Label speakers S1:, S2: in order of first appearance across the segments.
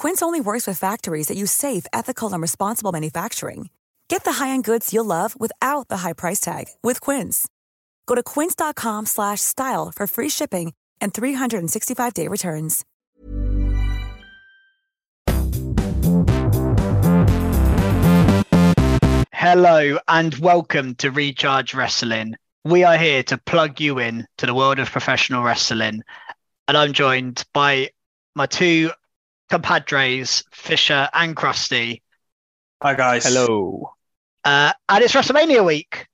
S1: Quince only works with factories that use safe, ethical, and responsible manufacturing. Get the high-end goods you'll love without the high price tag with Quince. Go to quince.com/style for free shipping and 365-day returns.
S2: Hello and welcome to Recharge Wrestling. We are here to plug you in to the world of professional wrestling, and I'm joined by my two compadres, Fisher and Krusty.
S3: Hi guys.
S4: Hello.
S2: Uh, and it's WrestleMania week.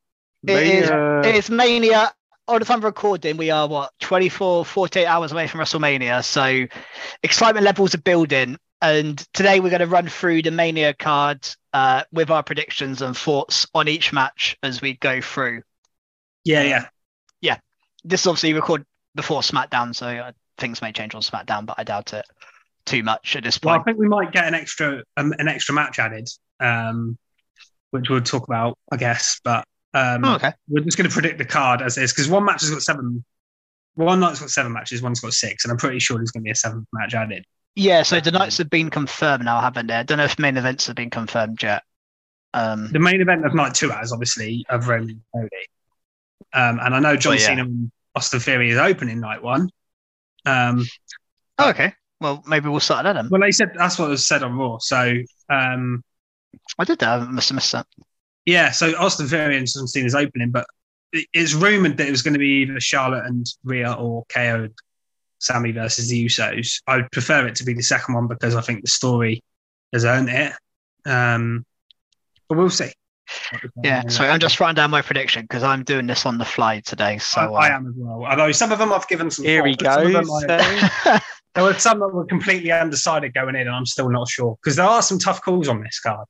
S2: It is,
S4: Mania.
S2: it is Mania. On the time of recording, we are what 24, 48 hours away from WrestleMania. So excitement levels are building. And today we're going to run through the Mania card uh, with our predictions and thoughts on each match as we go through.
S3: Yeah, yeah, yeah.
S2: This is obviously recorded before SmackDown, so uh, things may change on SmackDown, but I doubt it too much at this point.
S3: Well, I think we might get an extra um, an extra match added, um, which we'll talk about, I guess. But um,
S2: Oh, okay.
S3: we're just going to predict the card as is because one match has got seven. One night's got seven matches, one's got six, and I'm pretty sure there's going to be a seventh match added.
S2: Yeah, so the nights have been confirmed now, haven't they? I don't know if main events have been confirmed yet. Um,
S3: The main event of night two has obviously of Roman Cody, um, and I know John
S2: Well, yeah.
S3: Cena and Austin Theory is opening night one. Um,
S2: oh, okay. Well, maybe we'll start that then.
S3: well, they said that's what was said on Raw. So um,
S2: I did that. I must have missed that.
S3: Yeah, so Austin Theory and John Cena's opening, but it's rumored that it was going to be either Charlotte and Rhea or KO and Sammy versus the Usos. I would prefer it to be the second one because I think the story has earned it. Um, but we'll see.
S2: Yeah. sorry, I'm just writing down my prediction because I'm doing this on the fly today. So
S3: I, I
S2: uh,
S3: am as well. Although some of them I've given some.
S4: Here he
S3: thought, but some of them I- there were some that were completely undecided going in, and I'm still not sure because there are some tough calls on this card.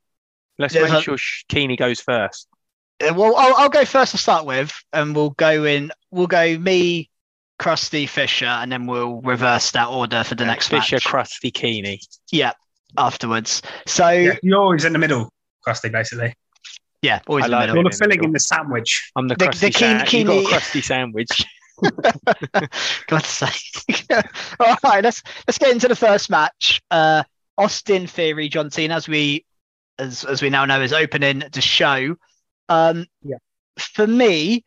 S4: Let's
S2: There's
S4: make
S2: a-
S4: sure Sh- Keeney goes first.
S2: Uh, well, I'll, I'll go first to start with, and we'll go in. We'll go me, Krusty, Fisher, and then we'll reverse that order for the next
S4: Fisher,
S2: match.
S4: Krusty, Keeney.
S2: yeah, afterwards. So
S3: Yeah,
S2: yeah,
S3: you're always in the middle, Krusty, basically.
S2: Always
S4: I
S2: in the
S4: like
S2: middle.
S3: You're the
S4: in the
S3: filling in the sandwich.
S4: I'm the
S2: The-
S4: crusty
S2: the Keen-
S4: sandwich. You got a
S2: Keeney-
S4: crusty sandwich.
S2: God's sake. All right, let's let's get into the first match. Uh, Austin Theory, John Cena, as we as as we now know, is opening the show. Um,
S3: Yeah.
S2: For me,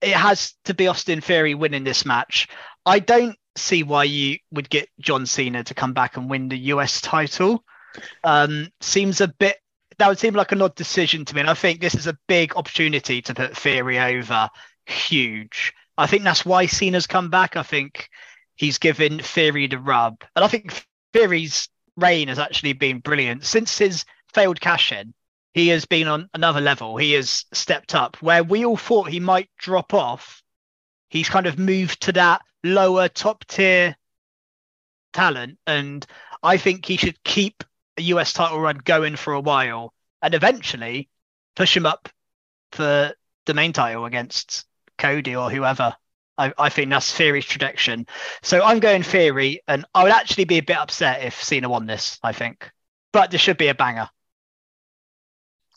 S2: it has to be Austin Theory winning this match. I don't see why you would get John Cena to come back and win the US title. Um, seems a bit. That would seem like an odd decision to me, and I think this is a big opportunity to put Theory over. Huge. I think that's why Cena's come back. I think he's given Theory the rub, and I think Theory's reign has actually been brilliant since his failed cash in. He has been on another level. He has stepped up where we all thought he might drop off. He's kind of moved to that lower top tier talent, and I think he should keep a US title run going for a while, and eventually push him up for the main title against Cody or whoever. I, I think that's Theory's prediction. So I'm going Theory, and I would actually be a bit upset if Cena won this. I think, but this should be a banger.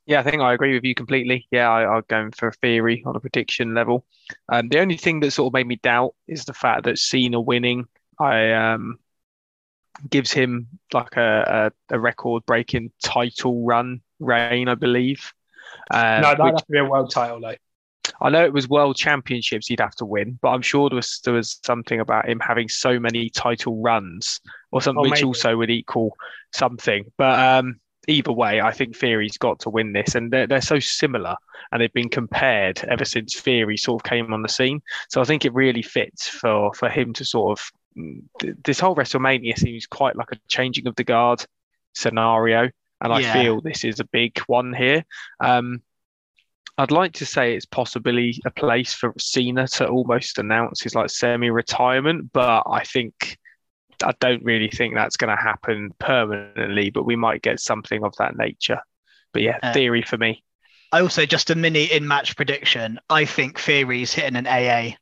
S4: Yeah, I think I agree with you completely. Yeah, I, I'm going for a theory on a prediction level. Um, the only thing that sort of made me doubt is the fact that Cena winning, I um, gives him like a, a, a record-breaking title run reign, I believe. Um,
S3: no, that'd
S4: which-
S3: be a world title, though.
S4: I know it was world championships he'd have to win, but I'm sure there was there was something about him having so many title runs or something
S3: Oh,
S4: which also would equal something. But um, either way, I think Theory's got to win this, and they're they're so similar, and they've been compared ever since Theory sort of came on the scene. So I think it really fits for for him to sort of this whole WrestleMania seems quite like a changing of the guard scenario, and I
S2: Yeah.
S4: feel this is a big one here. Um, I'd like to say it's possibly a place for Cena to almost announce his like semi-retirement, but I think I don't really think that's going to happen permanently. But we might get something of that nature. But yeah,
S2: Uh,
S4: theory for me.
S2: I also just a mini in match prediction. I think Theory's hitting an AA.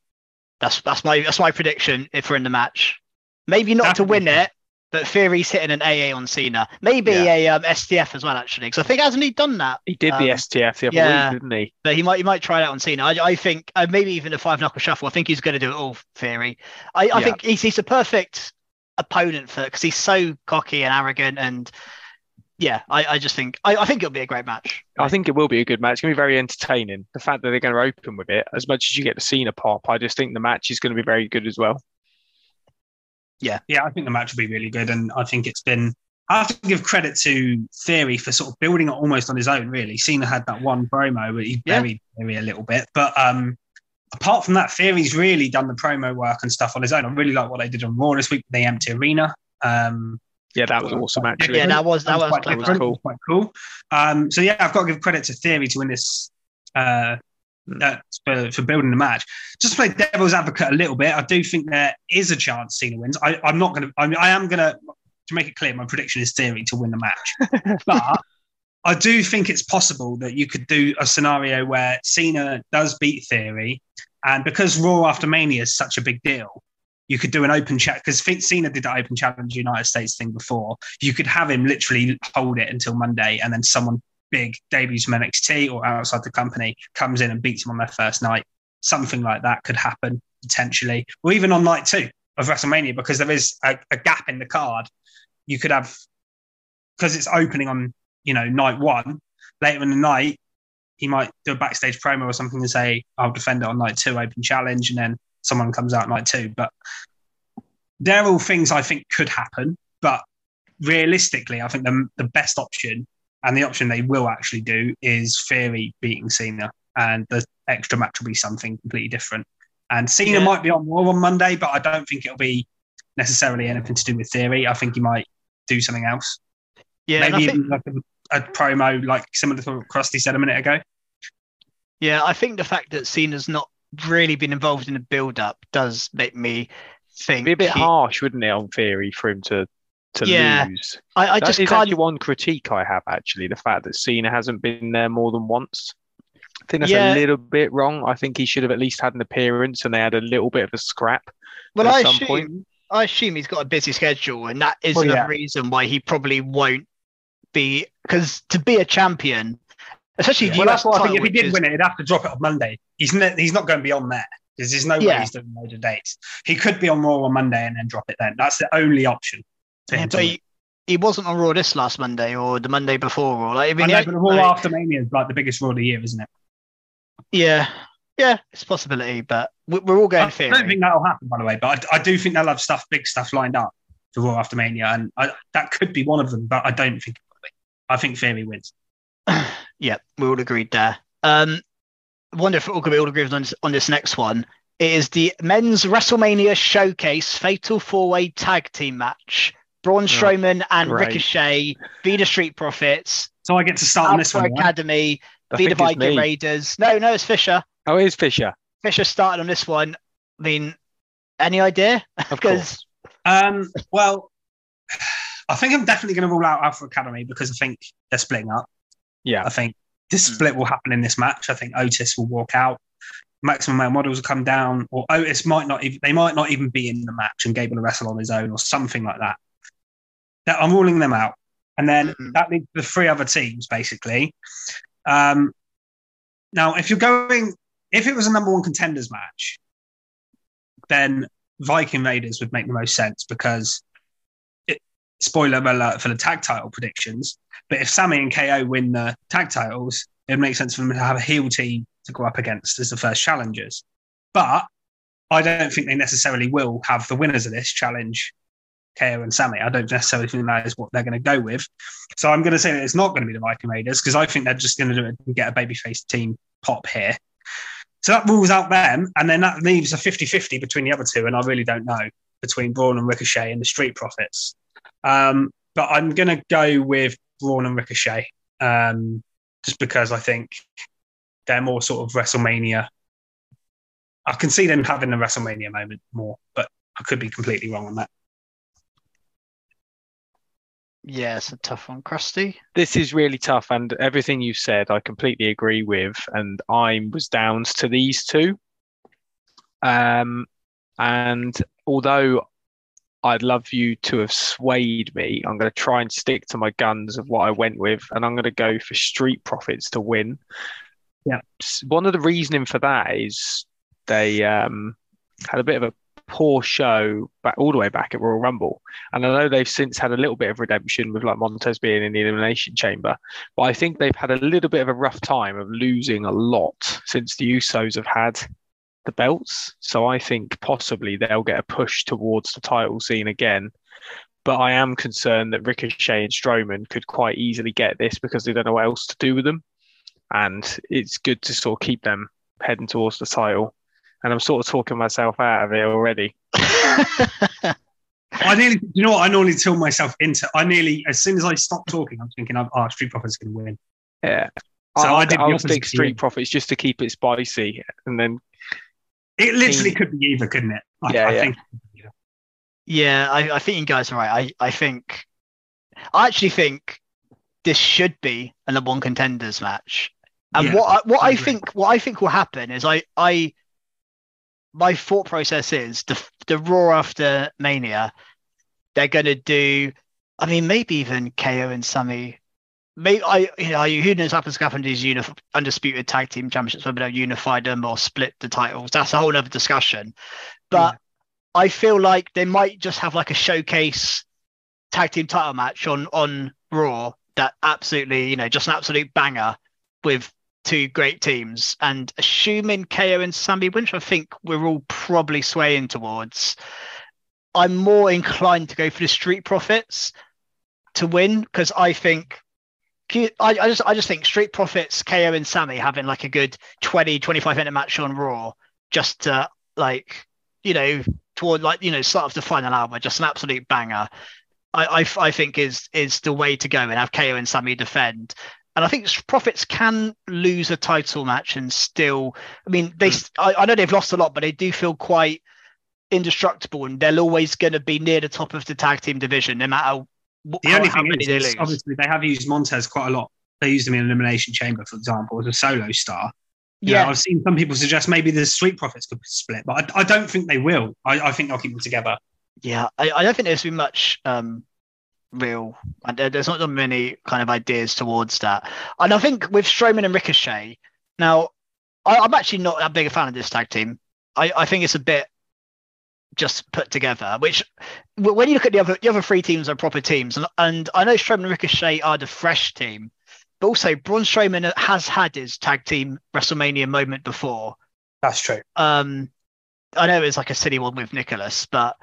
S2: That's that's my that's my prediction if we're in the match. Maybe not to win it, but Theory's hitting an AA on Cena. Maybe
S4: Yeah.
S2: a um, STF as well actually, because I think hasn't he done that?
S4: He did the
S2: um,
S4: STF the other
S2: yeah.
S4: week, didn't he?
S2: But he might he might try that on Cena. I, I think uh, maybe even a five knuckle shuffle. I think he's going to do it all. Theory. I, I
S4: Yeah.
S2: think he's he's a perfect opponent for because he's so cocky and arrogant and yeah. I, I just think I, I think it'll be a great match.
S4: I think it will be a good match. It's going to be very entertaining. The fact that they're going to open with it, as much as you get the Cena pop, I just think the match is going to be very good as well.
S3: Yeah, yeah, I think the match will be really good, and I think it's been. I have to give credit to Theory for sort of building it almost on his own. Really, Cena had that one promo where he
S2: Yeah.
S3: buried Theory a little bit, but um, apart from that, Theory's really done the promo work and stuff on his own. I really like what they did on Raw this week with the empty arena. Um,
S4: Yeah, that was awesome actually.
S2: Yeah, that was that was,
S3: quite
S2: that
S4: was cool.
S3: Quite cool. Um, so yeah, I've got to give credit to Theory to win this. Uh,
S4: Hmm.
S3: uh, for, for building the match. Just to play devil's advocate a little bit, I do think there is a chance Cena wins. I, I'm not going to. I, mean, I am going to. To make it clear, my prediction is Theory to win the match, but I do think it's possible that you could do a scenario where Cena does beat Theory, and because Raw after Mania is such a big deal, you could do an open chat because Cena did that open challenge United States thing before. You could have him literally hold it until Monday, and then someone big debuts from NXT or outside the company comes in and beats him on their first night. Something like that could happen potentially, or even on night two of WrestleMania because there is a, a gap in the card. You could have because it's opening on you know night one later in the night. He might do a backstage promo or something and say, "I'll defend it on night two, open challenge," and then someone comes out night two. But they're all things I think could happen. But realistically, I think the, the best option and the option they will actually do is Theory beating Cena, and the extra match will be something completely different. And Cena
S2: Yeah.
S3: might be on Raw on Monday, but I don't think it'll be necessarily anything to do with Theory. I think he might do something else.
S2: yeah.
S3: Maybe
S2: think-
S3: like a, a promo, like similar to what Krusty said a minute ago.
S2: Yeah, I think the fact that Cena's not really been involved in the build up does make me think
S4: Be a bit
S2: he-
S4: harsh, wouldn't it, on theory for him to to
S2: Yeah.
S4: lose?
S2: I, I just can't.
S4: one critique I have. Actually, the fact that Cena hasn't been there more than once. I think that's
S2: Yeah.
S4: a little bit wrong. I think he should have at least had an appearance, and they had a little bit of a scrap.
S2: Well,
S4: at
S2: I
S4: some
S2: assume
S4: point.
S2: I assume he's got a busy schedule, and that is
S3: Well,
S2: another
S3: yeah.
S2: reason why he probably won't be because to be a champion, especially the
S3: Well, that's why I think if he did
S2: is-
S3: win it, he'd have to drop it on Monday. He's ne- he's not going beyond there because there's no way he's doing loads of dates. He could be on Raw on Monday and then drop it then. That's the only option. for
S2: Yeah,
S3: him to
S2: but he, he wasn't on Raw this last Monday or the Monday before Raw. Like, I
S3: I know, but the Raw
S2: like,
S3: after Mania is like the biggest Raw of the year, isn't it?
S2: yeah, yeah, it's a possibility, but we- we're all
S3: I
S2: going theory.
S3: don't think that'll happen, by the way. But I, I do think they'll have stuff, big stuff lined up for Raw after Mania, and I, that could be one of them. But I don't think it will be. I think Theory wins.
S2: yeah, we all agreed there. Um, I wonder if we're all going to be all agreed on this, on this next one. It is the men's WrestleMania Showcase Fatal Four Way Tag Team Match. Braun Strowman and
S4: great.
S2: Ricochet, Be the Street Profits,
S3: So I get to start on this one. right?
S2: Academy,
S4: I
S2: Be the Viking. Raiders. No, no, it's Fisher.
S4: Oh, it is Fisher.
S2: Fisher started on this one. I mean, any idea?
S4: Of course.
S2: Because
S3: Um, well, I think I'm definitely going to rule out Alpha Academy because I think they're splitting up.
S4: Yeah.
S3: I think this
S2: Hmm.
S3: split will happen in this match. I think Otis will walk out. Maximum Male Models will come down, or Otis might not even. They might not even be in the match, and Gable will wrestle on his own, or something like that. That I'm ruling them out, and then
S2: Mhm.
S3: that leaves the three other teams basically. Um, now, if you're going, if it was a number one contenders match, then Viking Raiders would make the most sense because, it, spoiler alert for the tag title predictions, but if Sammy and KO win the tag titles, it would make sense for them to have a heel team to go up against as the first challengers. But I don't think they necessarily will have the winners of this challenge KO and Sammy. I don't necessarily think that is what they're going to go with. So I'm going to say that it's not going to be the Viking Raiders because I think they're just going to do it and get a babyface team pop here. So that rules out them. And then that leaves a 50 50 between the other two. And I really don't know between Braun and Ricochet and the Street Profits. Um, but I'm going to go with Braun and Ricochet um, just because I think they're more sort of WrestleMania. I can see them having the WrestleMania moment more, but I could be completely wrong on that.
S2: Yeah, it's a tough one, Krusty.
S4: This is really tough, and everything you've said, I completely agree with. And I was down to these two. Um, and although I'd love you to have swayed me, I'm going to try and stick to my guns of what I went with, and I'm going to go for Street Profits to win.
S3: Yeah.
S4: One of the reasoning for that is they um, had a bit of a poor show back all the way back at Royal Rumble. And I know they've since had a little bit of redemption with like Montez being in the Elimination Chamber, but I think they've had a little bit of a rough time of losing a lot since the Usos have had the belts. So I think possibly they'll get a push towards the title scene again. But I am concerned that Ricochet and Strowman could quite easily get this because they don't know what else to do with them. And it's good to sort of keep them heading towards the title and I'm sort of talking myself out of it already.
S3: I nearly, you know what? I normally tell myself into. I nearly, as soon as I stop talking, I'm thinking, "I've "Oh, Street Profits going to win."
S4: Yeah.
S3: So
S4: I'll,
S3: I did
S4: I'll Street. Profits just to keep it spicy, and then
S3: It literally could be either, couldn't it? I,
S4: Yeah,
S3: I
S4: yeah.
S3: think.
S2: Yeah, I, I think you guys are right. I, I think I actually think this should be a number one contenders match. And
S3: Yeah,
S2: what I, what
S3: I
S2: I think what I think will happen is I I my thought process is the the Raw after Mania, they're gonna do. I mean, maybe even KO and Sammy. Maybe I you know who knows what happens happen to these unif- undisputed tag team championships whether they'll unify them or split the titles. That's a whole other discussion. But I feel like they might just have like a showcase tag team title match on on Raw that absolutely, you know, just an absolute banger with two great teams. And assuming KO and Sammy, which I think we're all probably swaying towards, I'm more inclined to go for the Street Profits to win because I think. I, I just I just think Street Profits, KO and Sammy having like a good 20, 25 minute match on Raw just to like, you know, toward like you know start of the final hour, just an absolute banger. I, I I think is is the way to go and have KO and Sammy defend. And I think Profits can lose a title match and still. I mean, they. Mm. I, I know they've lost a lot, but they do feel quite indestructible, and they're always going to be near the top of the tag team division, no matter
S3: The only thing is, is obviously they have used Montez quite a lot. They used him in Elimination Chamber, for example, as a solo star. You know,
S2: Yeah,
S3: I've seen some people suggest maybe the Street Profits could split, but I, I don't think they will. I, I think they'll keep them together.
S2: yeah. I, I don't think there's been much um real. and there- There's not done many kind of ideas towards that. And I think with Strowman and Ricochet, now I, I'm actually not that big a fan of this tag team. I, I think it's a bit just put together. Which when you look at the other the other three teams are proper teams, and, and I know Strowman and Ricochet are the fresh team, but also Braun Strowman has had his tag team WrestleMania moment before.
S3: That's true.
S2: Um, I know it's like a silly one with Nicholas, but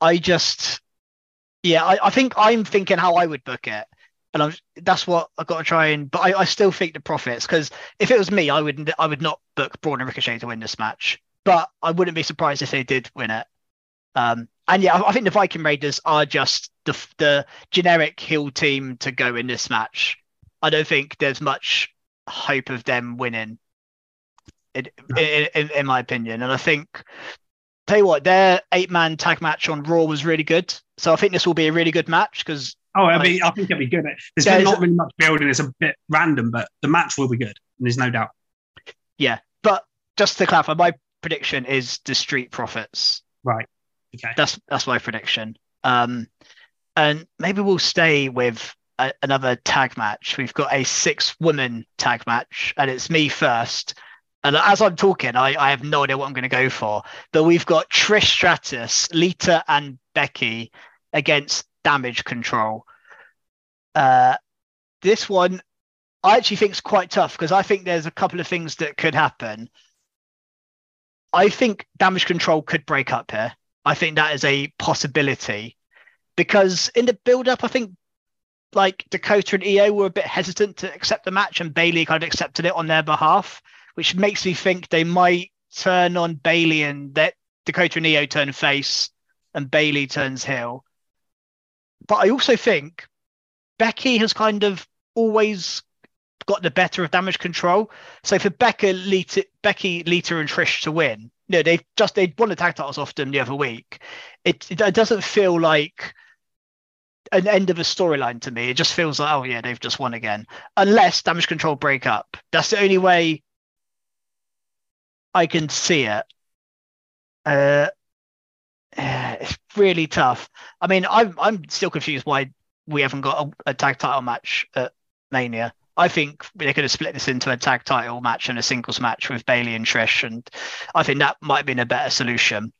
S2: I just, yeah, I, I think I'm thinking how I would book it, and I'm that's what I've got to try and. But I, I still think the profits because if it was me, I would I would not book Braun and Ricochet to win this match, but I wouldn't be surprised if they did win it. Um, and yeah, I, I think the Viking Raiders are just the the generic heel team to go in this match. I don't think there's much hope of them winning in, in, in, in my opinion. And I think, tell you what, their eight man tag match on Raw was really good. So I think this will be a really good match because,
S3: Oh, it'll be, I think it'll be good. There's been
S2: it's-
S3: not really much building. It's a bit random, but the match will be good. And there's no doubt.
S2: yeah. But just to clarify, my prediction is the Street Profits.
S3: Right. Okay.
S2: That's that's my prediction. Um, and maybe we'll stay with a, another tag match. We've got a six woman tag match, and it's me first. And as I'm talking, I, I have no idea what I'm going to go for. But we've got Trish Stratus, Lita, and Becky against Damage Control. Uh, this one, I actually think is quite tough because I think there's a couple of things that could happen. I think Damage Control could break up here. I think that is a possibility because in the build up, I think like Dakota and Io were a bit hesitant to accept the match, and Bayley kind of accepted it on their behalf, which makes me think they might turn on Bayley and that Dakota and Io turn face and Bayley turns heel. But I also think Becky has kind of always got the better of damage control. So for Becca, Lita, Becky, Lita, and Trish to win, know, they just they won the tag titles off them the other week. It, it doesn't feel like an end of a storyline to me. It just feels like, oh yeah, they've just won again. Unless damage control break up. That's the only way I can see it. Uh, it's really tough. I mean, I'm I'm still confused why we haven't got a, a tag title match at Mania. I think they could have split this into a tag title match and a singles match with Bayley and Trish, and I think that might have been a better solution.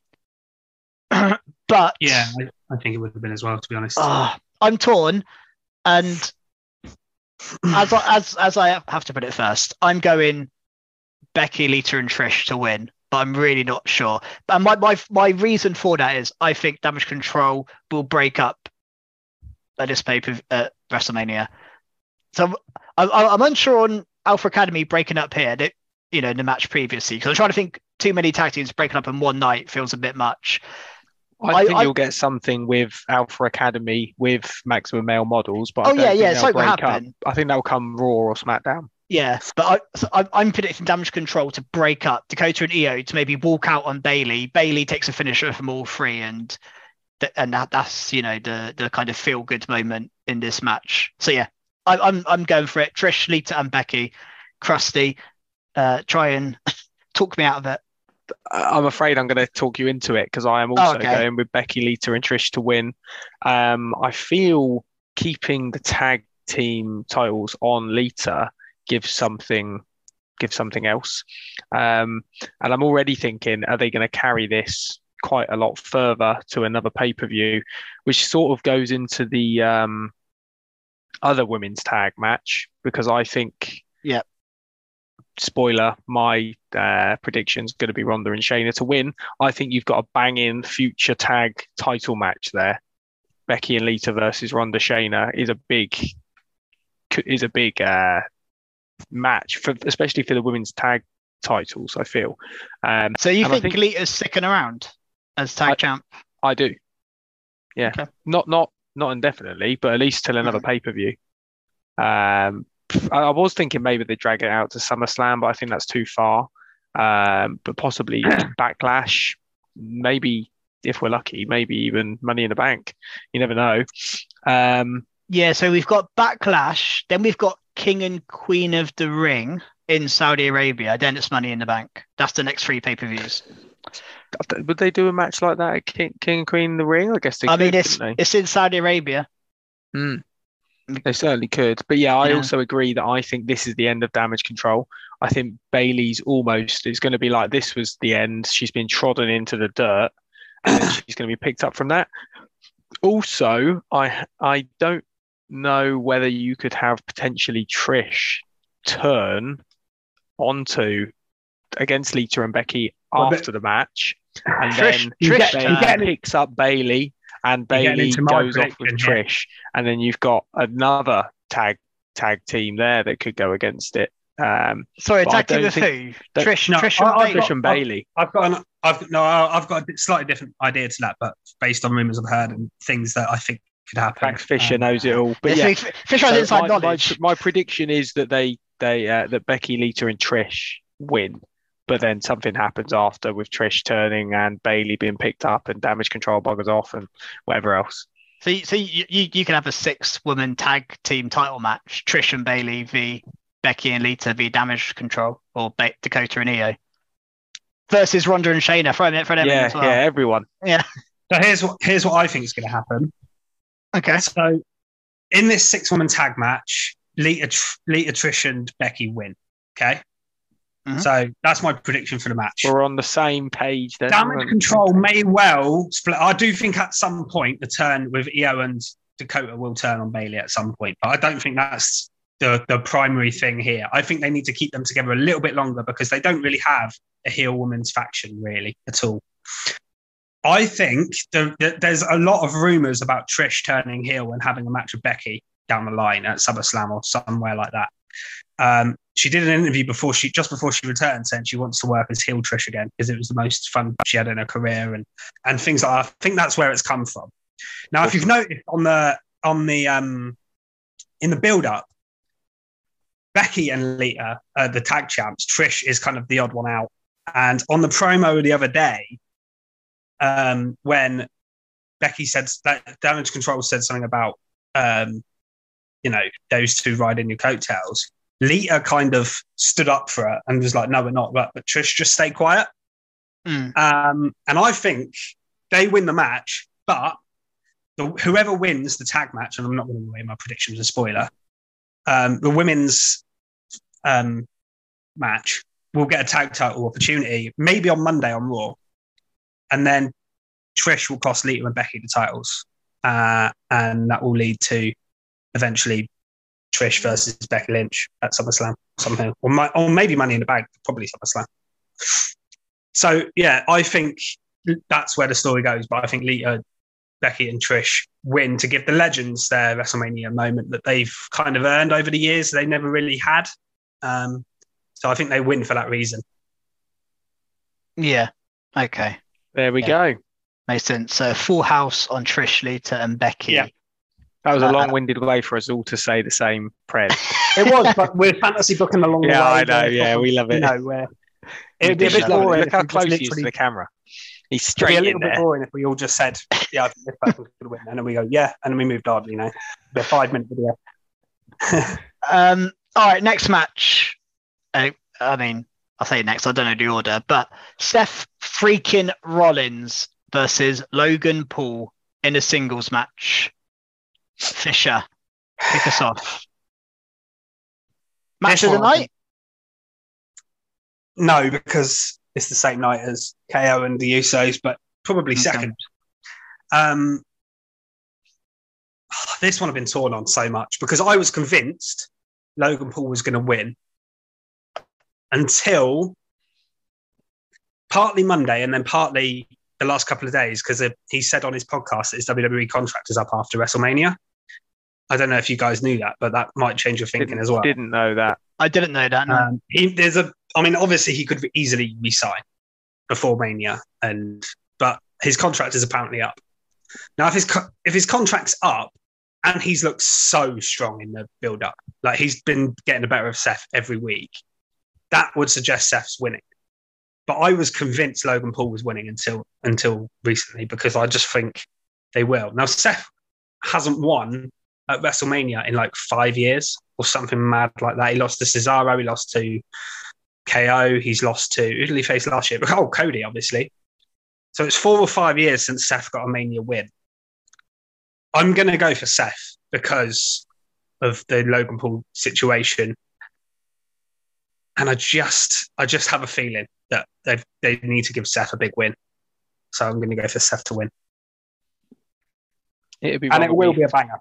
S2: but
S5: yeah, I, I, think it would have been as well. To be honest,
S2: uh, I'm torn, and as I, as as I have to put it first, I'm going Becky, Lita, and Trish to win, but I'm really not sure. And my my my reason for that is I think Damage Control will break up at this paper at WrestleMania. So I'm, I'm unsure on Alpha Academy breaking up here. You know in the match previously because I'm trying to think too many tag teams breaking up in one night feels a bit much.
S4: I, I think I, you'll get something with Alpha Academy with Maximum Male models, but
S2: oh yeah, yeah, so will happen.
S4: Up. I think they'll come Raw or SmackDown.
S2: Yeah, but I, so I'm predicting Damage Control to break up Dakota and Io to maybe walk out on Bayley. Bayley takes a finisher from all three, and and that, that's you know the the kind of feel good moment in this match. So yeah, I, am I'm, I'm going for it. Trish, Lita, and Becky, Krusty, uh, try and talk me out of it.
S4: I'm afraid I'm going to talk you into it because I am also okay. going with Becky, Lita, and Trish to win. Um, I feel keeping the tag team titles on Lita give something give something else. Um, and I'm already thinking, are they going to carry this quite a lot further to another pay per view, which sort of goes into the um, other women's tag match because I think,
S2: yeah,
S4: spoiler, my uh, prediction is going to be Ronda and Shayna to win. I think you've got a banging future tag title match there. Becky and Lita versus Ronda Shayna is a big is a big uh, match for especially for the women's tag titles. I feel.
S2: Um, so you think, think Lita's sticking around as tag
S4: I,
S2: champ?
S4: I do. Yeah, okay. not not not indefinitely, but at least till another mm-hmm. pay per view. Um, I was thinking maybe they drag it out to SummerSlam, but I think that's too far. Um, but possibly Backlash, maybe if we're lucky, maybe even Money in the Bank. You never know. Um,
S2: yeah, so we've got Backlash, then we've got King and Queen of the Ring in Saudi Arabia. Then it's Money in the Bank. That's the next three pay per views.
S4: Would they do a match like that at King, King and Queen the Ring? I guess they. Could. I could,
S2: mean, it's it's in Saudi Arabia.
S4: Hmm. They certainly could, but yeah, I yeah. also agree that I think this is the end of Damage Control. I think Bayley's almost is going to be like this was the end. She's been trodden into the dirt, and she's going to be picked up from that. Also, I I don't know whether you could have potentially Trish turn onto against Lita and Becky well, after the match, and Trish, then Trish picks up Bayley, and Bayley goes off with Trish, and then you've got another tag tag team there that could go against it. Um,
S2: Sorry, tag team of who? Trish,
S4: no,
S2: Trish, and,
S4: Bayley. Trish and Bayley.
S5: I've got an, I've no, I've got a slightly different idea to that, but based on rumors I've heard and things that I think could happen.
S4: Max Fisher um, knows it all. But yeah,
S2: Fisher has inside my, knowledge.
S4: My, my, prediction is that they they uh, that Becky, Lita, and Trish win, but then something happens after with Trish turning and Bayley being picked up and damage control buggers off and whatever else.
S2: So, so you, you, you can have a six woman tag team title match: Trish and Bayley v Becky and Lita v Damage Control or ba- Dakota and Io versus Ronda and Shayna. Throw it for them
S4: yeah,
S2: well.
S4: Yeah, everyone.
S2: Yeah.
S5: So here's what here's what I think is going to happen.
S2: Okay.
S5: So in this six woman tag match, Lita, Lita, Trish, and Becky win. Okay. Mm-hmm. So that's my prediction for the match.
S4: We're on the same page then.
S5: Damage control may well split. I do think at some point the turn with Io and Dakota will turn on Bayley at some point, but I don't think that's the, the primary thing here. I think they need to keep them together a little bit longer because they don't really have a heel woman's faction really at all.
S3: I think the, the, there's a lot of rumors about Trish turning heel and having a match with Becky down the line at SummerSlam or somewhere like that. Um, she did an interview before she just before she returned saying she wants to work as heel Trish again because it was the most fun she had in her career and and things like that. I think that's where it's come from. Now, if you've noticed on the on the um in the build up, Becky and Lita are the tag champs. Trish is kind of the odd one out. And on the promo the other day, um, when Becky said that Damage Control said something about um, you know those two riding your coattails. Lita kind of stood up for it and was like, "No, we're not." But, but Trish just stay quiet.
S2: Mm.
S3: Um, and I think they win the match, but the, whoever wins the tag match, and I'm not going to away my predictions as a spoiler, um, the women's um, match will get a tag title opportunity, maybe on Monday on Raw, and then Trish will cost Lita and Becky the titles, uh, and that will lead to eventually Trish versus Becky Lynch at SummerSlam, something, or, my, or maybe Money in the Bank, probably SummerSlam. So yeah, I think that's where the story goes. But I think Lita, Becky, and Trish win to give the legends their WrestleMania moment that they've kind of earned over the years. They never really had. Um, so I think they win for that reason.
S2: Yeah. Okay.
S4: There we
S2: Yeah.
S4: go.
S2: Makes sense. So full house on Trish, Lita, and Becky.
S3: Yeah.
S4: That was a
S2: Uh,
S4: long-winded way for us all to say the same prayers.
S3: It was, but we're fantasy booking along the way.
S4: yeah, I know. Yeah, we love
S3: You
S4: it.
S3: know, where it'd be a bit
S4: just love it.
S3: boring.
S4: Look how close he is to the camera. He's
S3: It'd be a little bit
S4: there.
S3: boring if we all just said, "Yeah, I think this person could win," and then we go, "Yeah," and then we moved on. You know, the five minute video.
S2: Um. All right. Next match. Uh, I mean, I'll say next. I don't know the order, but Seth freaking Rollins versus Logan Paul in a singles match. Fisher, kick us off. Match of the night.
S3: No, because it's the same night as KO and the Usos, but probably
S2: Okay.
S3: second. Um, this one I've been torn on so much because I was convinced Logan Paul was going to win until partly Monday and then partly the last couple of days because he said on his podcast that his WWE contract is up after WrestleMania. I don't know if you guys knew that, but that might change your thinking
S4: Didn't,
S3: as well.
S4: didn't know that.
S2: I didn't know that. No.
S3: Um, he, there's a, I mean, obviously he could easily resign before Mania, and but his contract is apparently up. Now, if his co- if his contract's up, and he's looked so strong in the build up, like he's been getting the better of Seth every week, that would suggest Seth's winning. But I was convinced Logan Paul was winning until until recently because I just think they will. Now Seth hasn't won at WrestleMania in like five years or something mad like that. He lost to Cesaro, he lost to KO, he's lost to who did he face last year? Oh, Cody, obviously. So it's four or five years since Seth got a Mania win. I'm going to go for Seth because of the Logan Paul situation, and I just, I just have a feeling that they they need to give Seth a big win. So I'm going to go for Seth to win,
S4: It'd be
S3: and it will be a banger.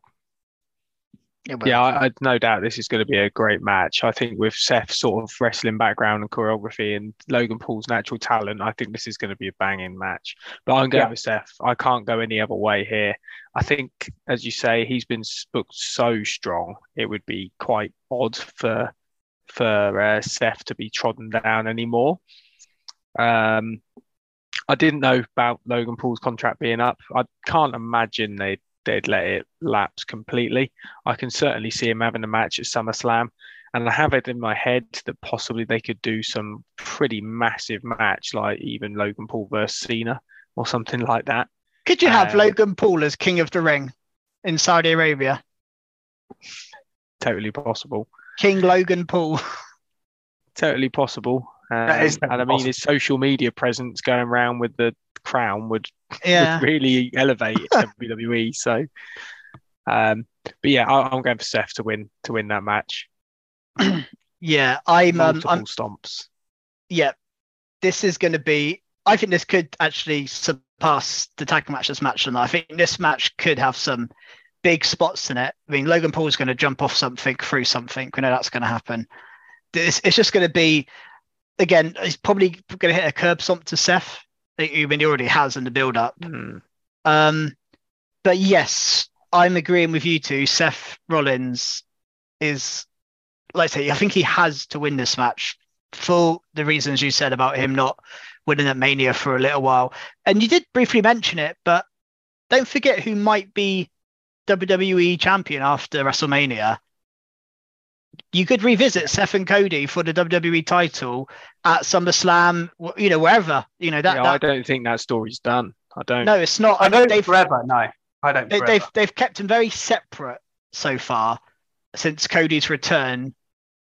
S4: Yeah, I, I no doubt this is going to be a great match. I think with Seth's sort of wrestling background and choreography and Logan Paul's natural talent, I think this is going to be a banging match. But I'm going
S3: Yeah.
S4: with Seth. I can't go any other way here. I think, as you say, he's been booked so strong. It would be quite odd for for uh, Seth to be trodden down anymore. Um, I didn't know about Logan Paul's contract being up. I can't imagine they'd they'd let it lapse completely. I can certainly see him having a match at SummerSlam. And I have it in my head that possibly they could do some pretty massive match, like even Logan Paul versus Cena or something like that.
S2: Could you have
S4: Uh,
S2: Logan Paul as King of the Ring in Saudi Arabia?
S4: Totally possible.
S2: King Logan Paul.
S4: Totally possible. Um, and I mean,
S3: possible.
S4: his social media presence going around with the crown would,
S2: Yeah.
S4: would really elevate WWE. So, um, but yeah, I, I'm going for Seth to win to win that match.
S2: Yeah. I'm um,
S4: Multiple
S2: I'm
S4: stomps.
S2: yeah. This is gonna be I think this could actually surpass the tag matches match tonight. I think this match could have some big spots in it. I mean, Logan Paul's going to jump off something through something. We know that's going to happen. This, it's just going to be, again, he's probably going to hit a curb stomp to Seth I mean, he already has in the build up.
S4: Hmm.
S2: Um, but yes, I'm agreeing with you two. Seth Rollins is, like I say, I think he has to win this match for the reasons you said about him not winning at Mania for a little while. And you did briefly mention it, but don't forget who might be WWE champion after WrestleMania. You could revisit Seth and Cody for the WWE title at SummerSlam, wh- you know, wherever. You know that.
S4: yeah,
S2: that
S4: I don't think that story's done. I don't.
S2: no, it's not.
S3: I
S2: I
S3: don't
S2: they've
S3: forever. No, I don't.
S2: They, they've they've kept them very separate so far since Cody's return,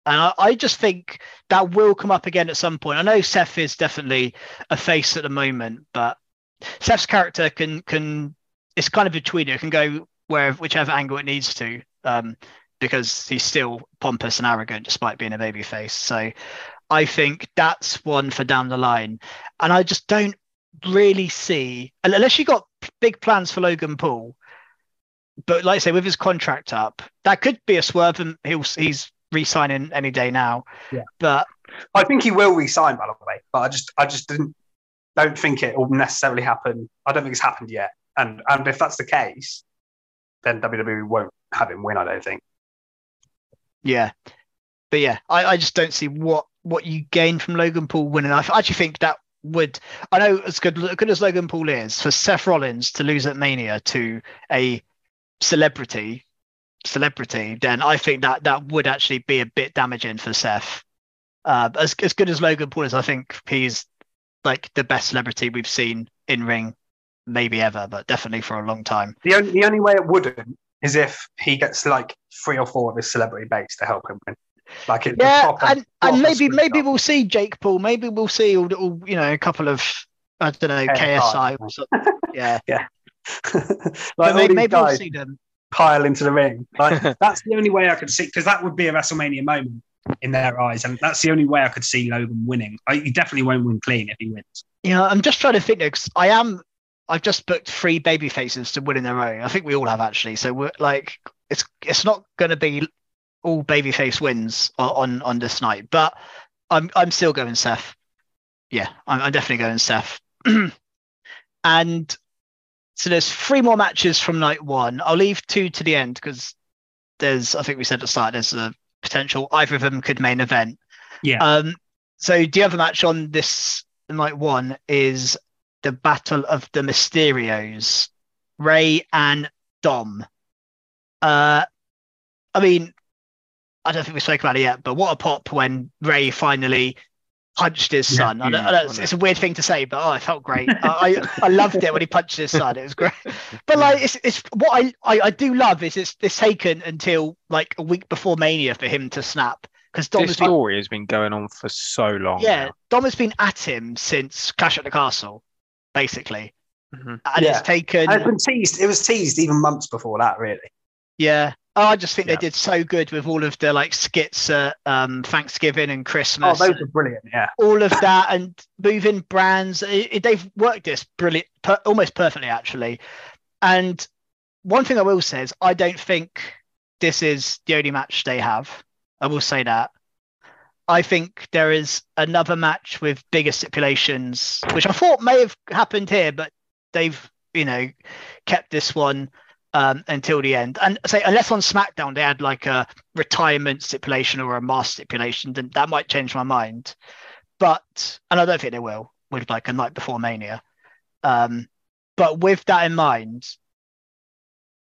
S2: and I, I just think that will come up again at some point. I know Seth is definitely a face at the moment, but Seth's character can can it's kind of between it. It can go where whichever angle it needs to, um, because he's still pompous and arrogant despite being a babyface. So I think that's one for down the line, and I just don't really see unless you got big plans for Logan Paul. But like I say, with his contract up, that could be a swerve, and he'll he's re-signing any day now.
S3: Yeah.
S2: But
S3: I think he will resign, by the way. But I just, I just didn't, don't think it will necessarily happen. I don't think it's happened yet. And and if that's the case, then WWE won't have him win. I don't think.
S2: Yeah, but yeah, I, I just don't see what what you gain from Logan Paul winning. I actually think that would I know as good as good as Logan Paul is for Seth Rollins to lose at Mania to a celebrity celebrity, then I think that that would actually be a bit damaging for Seth. Uh, as as good as Logan Paul is, I think he's like the best celebrity we've seen in ring, maybe ever, but definitely for a long time.
S3: The only the only way it wouldn't is if he gets like three or four of his celebrity base to help him win. Like it,
S2: Yeah,
S3: proper-
S2: and
S3: proper
S2: and maybe maybe
S3: job.
S2: we'll see Jake Paul. Maybe we'll see all, all you know a couple of I don't know
S3: KSI.
S2: KSI. Or something. Yeah,
S3: like
S2: But maybe, maybe we'll see them.
S3: pile into the ring. Like
S5: That's the only way I could see because that would be a WrestleMania moment in their eyes, and that's the only way I could see Logan winning. I, he definitely won't win clean if he wins.
S2: Yeah, I'm just trying to think because I am. I've just booked three baby faces to win in their own. I think we all have actually. So we're like, it's it's not going to be all babyface wins on, on on this night, but I'm I'm still going Seth. Yeah, I'm, I'm definitely going Seth. and so there's three more matches from night one. I'll leave two to the end because there's I think we said at the start there's a potential either of them could main event.
S5: Yeah.
S2: Um. So the other match on this night one is the Battle of the Mysterios, Rey and Dom. Uh, I mean, I don't think we spoke about it yet, but what a pop when Rey finally punched his
S5: Yeah,
S2: son. I know,
S4: huge,
S2: I know it's, a weird thing to say, but oh, it felt great. I, I I loved it when he punched his son. It was great. But like, it's it's what I, I I do love is it's it's taken until like a week before Mania for him to snap because
S4: this
S2: has been
S4: story has been going on for so long.
S2: yeah,
S4: now.
S2: Dom has been at him since Clash at the Castle, basically,
S4: Mhm.
S2: and
S3: Yeah.
S2: it's taken.
S3: and it's been teased. It was teased even months before that, really.
S2: Yeah. Oh, I just think
S3: Yeah.
S2: they did so good with all of the like skits at um, Thanksgiving and Christmas.
S3: Oh, those are brilliant. Yeah.
S2: all of that, and moving brands. It, it- they've worked this brilliant, per, almost perfectly actually. And one thing I will say is I don't think this is the only match they have. I will say that. I think there is another match with bigger stipulations, which I thought may have happened here, but they've you know kept this one um, until the end. And say unless on SmackDown they had like a retirement stipulation or a mask stipulation, then that might change my mind. But and I don't think they will with like a night before Mania. Um, but with that in mind,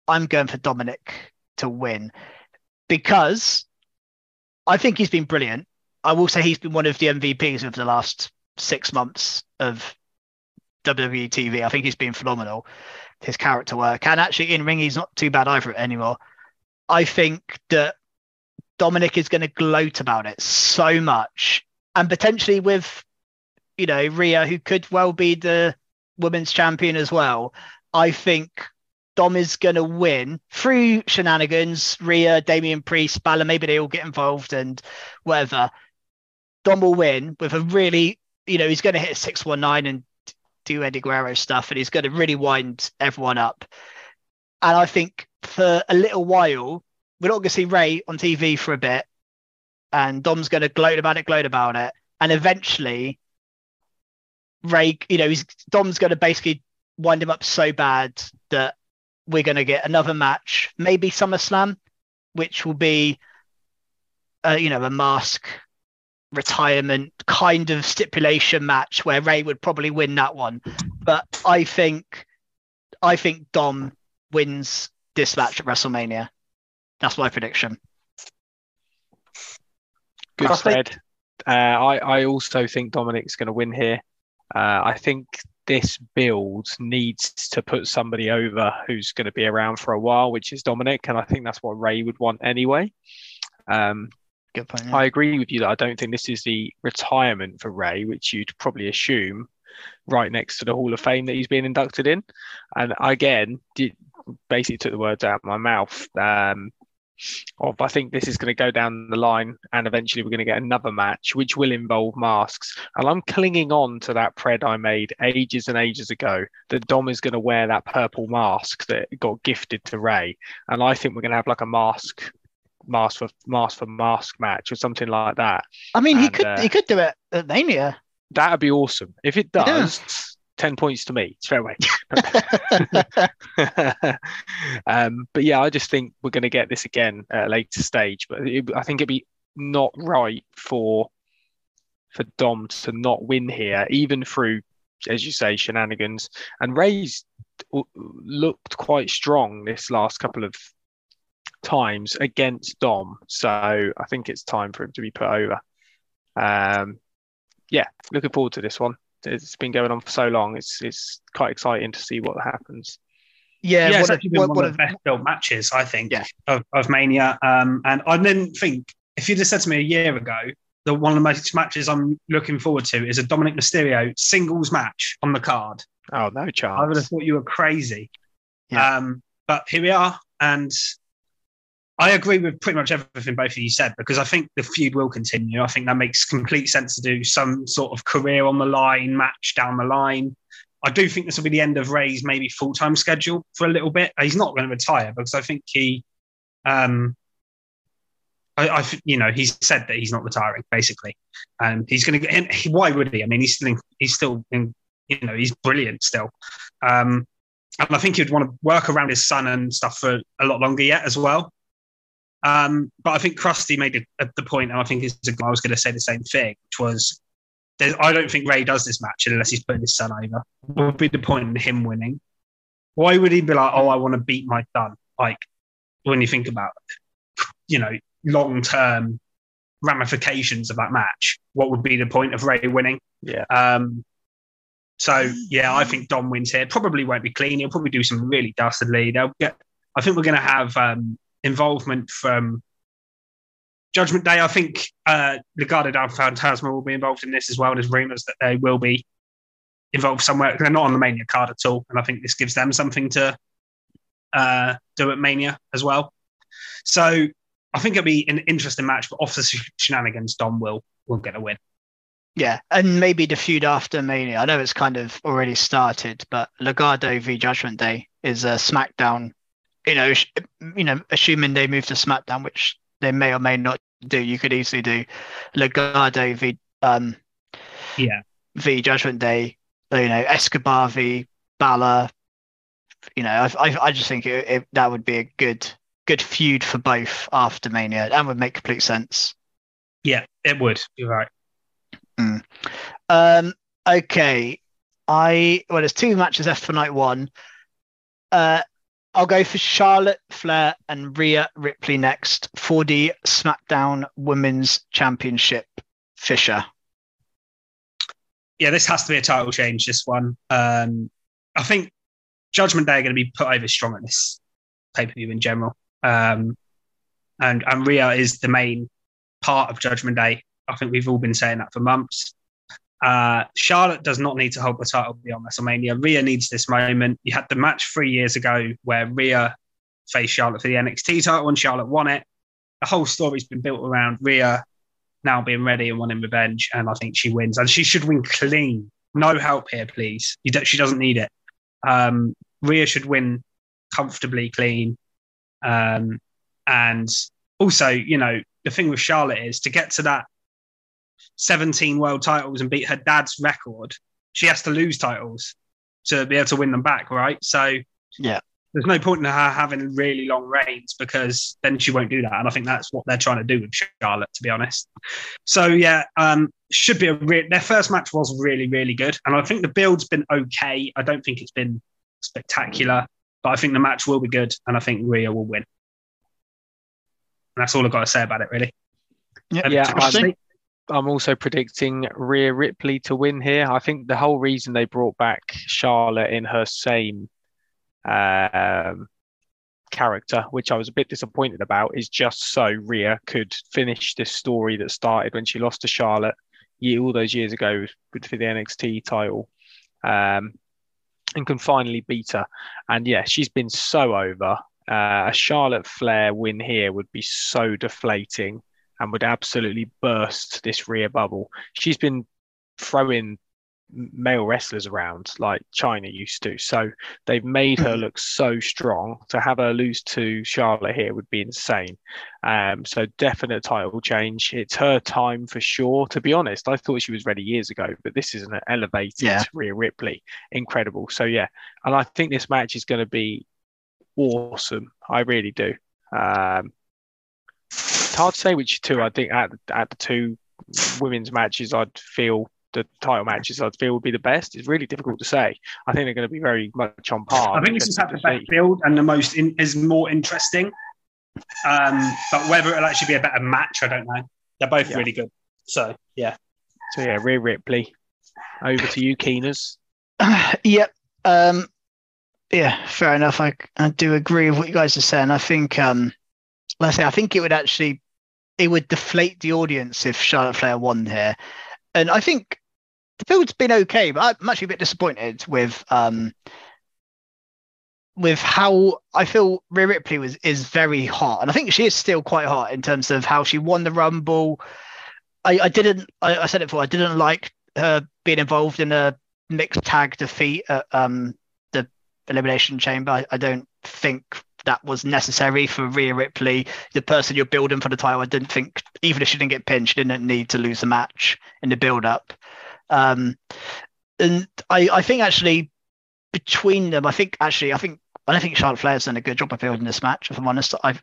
S2: I'm going for Dominic to win because I think he's been brilliant. I will say he's been one of the MVPs of the last six months of WWE TV. I think he's been phenomenal. His character work and actually in ring, he's not too bad either anymore. I think that Dominic is going to gloat about it so much, and potentially with, you know, Rhea, who could well be the women's champion as well. I think Dom is going to win through shenanigans. Rhea, Damian Priest, Balor, maybe they all get involved and whatever. Dom will win with a really, you know, he's going to hit 619 and do Eddie Guerrero stuff, and he's going to really wind everyone up. And I think for a little while, we're not going to see Rey on TV for a bit, and Dom's going to gloat about it, gloat about it, and eventually, Rey, you know, he's Dom's going to basically wind him up so bad that we're going to get another match, maybe SummerSlam, which will be, uh, you know, a mask retirement kind of stipulation match where Rey would probably win that one. But I think, I think Dom wins this match at WrestleMania. That's my prediction.
S4: Good
S6: Krusty?
S4: spread. Uh, I, I also think Dominik's going to win here. Uh, I think this build needs to put somebody over who's going to be around for a while, which is Dominik, and I think that's what Rey would want anyway. Um,
S2: Good point. yeah.
S4: I agree with you that I don't think this is the retirement for Rey, which you'd probably assume right next to the Hall of Fame that he's been inducted in. And again, basically took the words out of my mouth. Um, of I think this is going to go down the line, and eventually we're going to get another match, which will involve masks. And I'm clinging on to that pred I made ages and ages ago that Dom is going to wear that purple mask that got gifted to Rey, and I think we're going to have like a mask, mask for mask for mask match or something like that.
S2: I mean, he could
S4: uh,
S2: he could do it at Mania.
S4: That'd be awesome if it
S2: Yeah.
S4: does. Ten points to me straight away. um, but yeah, I just think we're going to get this again at a later stage. But it, I think it'd be not right for for Dom to not win here, even through, as you say, shenanigans. And Rey's looked quite strong this last couple of times against Dom, so I think it's time for him to be put over. Um, yeah, looking forward to this one. It's been going on for so long. It's it's quite exciting to see what happens.
S2: yeah,
S3: yeah,
S2: what
S3: it's
S2: a-
S3: actually been
S2: what-
S3: one
S2: what
S3: of the best built matches, I think,
S2: Yeah.
S3: of, of Mania. Um, and I didn't think if you'd have said to me a year ago that one of the most matches I'm looking forward to is a Dominik Mysterio singles match on the card,
S4: Oh no Charles!
S3: I would have thought you were crazy.
S2: Yeah.
S3: Um, but here we are, and I agree with pretty much everything both of you said because I think the feud will continue. I think that makes complete sense to do some sort of career on the line match down the line. I do think this will be the end of Rey's maybe full time schedule for a little bit. He's not going to retire because I think he, um, I, I you know, he's said that he's not retiring basically, and he's going to and he- Why would he? I mean, he's still in, he's still in, you know, he's brilliant still. Um, and I think he'd want to work around his son and stuff for a lot longer yet as well. Um, but I think Krusty made it at the point, and I think is I was going to say the same thing, which was I don't think Rey does this match unless he's putting his son over. What would be the point in him winning? Why would he be like, oh, I want to beat my son? Like, when you think about, you know, long term ramifications of that match, what would be the point of Rey winning?
S4: Yeah,
S3: Um, so yeah, I think Dom wins here. Probably won't be clean. He'll probably do some really dastardly. They'll get. I think we're going to have um, involvement from Judgment Day. I think uh, Legado del Fantasma will be involved in this as well. There's rumours that they will be involved somewhere. They're not on the Mania card at all, and I think this gives them something to uh, do at Mania as well. So I think it'll be an interesting match, but off the sh- shenanigans, Dom will will get a win.
S2: Yeah, and maybe the feud after Mania. I know it's kind of already started, but Legado v Judgment Day is a SmackDown. You know, you know, assuming they move to SmackDown, which they may or may not do, you could easily do Legado v um
S3: Yeah.
S2: v Judgment Day. You know, Escobar v Balor. You know, I I, I just think it, it, that would be a good good feud for both after Mania, and would make complete sense.
S3: Yeah, it would. You're right.
S2: Um, okay. I well, there's two matches left for night one. Uh, I'll go for Charlotte Flair and Rhea Ripley next for the SmackDown Women's Championship. Fisher.
S3: yeah, this has to be a title change. This one, um, I think Judgment Day are going to be put over strong at this pay per view in general, um, and and Rhea is the main part of Judgment Day. I think we've all been saying that for months. Uh, Charlotte does not need to hold the title beyond WrestleMania. Rhea needs this moment. You had the match three years ago where Rhea faced Charlotte for the NXT title and Charlotte won it. The whole story's been built around Rhea now being ready and wanting revenge, and I think she wins. And she should win clean. No help here, please. She doesn't need it. Um, Rhea should win comfortably clean. Um, and also, you know, the thing with Charlotte is to get to that 17 world titles and beat her dad's record.
S5: she has to lose titles to be able to win them back, right? So
S2: Yeah.
S5: there's no point in her having really long reigns because then she won't do that. And I think that's what they're trying to do with Charlotte, to be honest. So yeah, um, should be a re- their first match was really really good, and I think the build's been okay. I don't think it's been spectacular, but I think the match will be good, and I think Rhea will win. And that's all I've got to say about it, really.
S2: Yeah,
S4: Yeah,
S2: interesting.
S4: I'm also predicting Rhea Ripley to win here. I think the whole reason they brought back Charlotte in her same um, character, which I was a bit disappointed about, is just so Rhea could finish this story that started when she lost to Charlotte all those years ago for the NXT title. Um, and can finally beat her. And yeah, she's been so over. Uh, a Charlotte Flair win here would be so deflating and would absolutely burst this Rhea bubble. She's been throwing male wrestlers around like Chyna used to. So they've made her look so strong. To have her lose to Charlotte here would be insane. Um, so definite title change. It's her time for sure. To be honest, I thought she was ready years ago, but this is an elevated
S2: Yeah.
S4: Rhea Ripley. Incredible. So yeah, and I think this match is going to be awesome. I really do. Um, hard to say which two. I think at at the two women's matches, I'd feel the title matches I'd feel would be the best. It's really difficult to say. I think they're going to be very much on par.
S5: I think this has had the best build and the most in, is more interesting. Um, but whether it'll actually be a better match, I don't know. They're both
S4: Yeah.
S5: really good. So yeah,
S4: So yeah, Rhea Ripley. Over to you, Keeners.
S2: yep. Um, yeah, fair enough. I, I do agree with what you guys are saying. I think, um, let's say, I think it would actually, it would deflate the audience if Charlotte Flair won here. And I think the build's been okay, but I'm actually a bit disappointed with, um, with how I feel Rhea Ripley was is very hot, and I think she is still quite hot in terms of how she won the Rumble. I, I didn't. I, I said it before. I didn't like her being involved in a mixed tag defeat at um, the Elimination Chamber. I, I don't think that was necessary for Rhea Ripley, the person you're building for the title. I didn't think, even if she didn't get pinned, she didn't need to lose the match in the build up. Um, and I, I think actually between them, I think actually, I think I don't think Charlotte Flair's done a good job of building this match. If I'm honest, I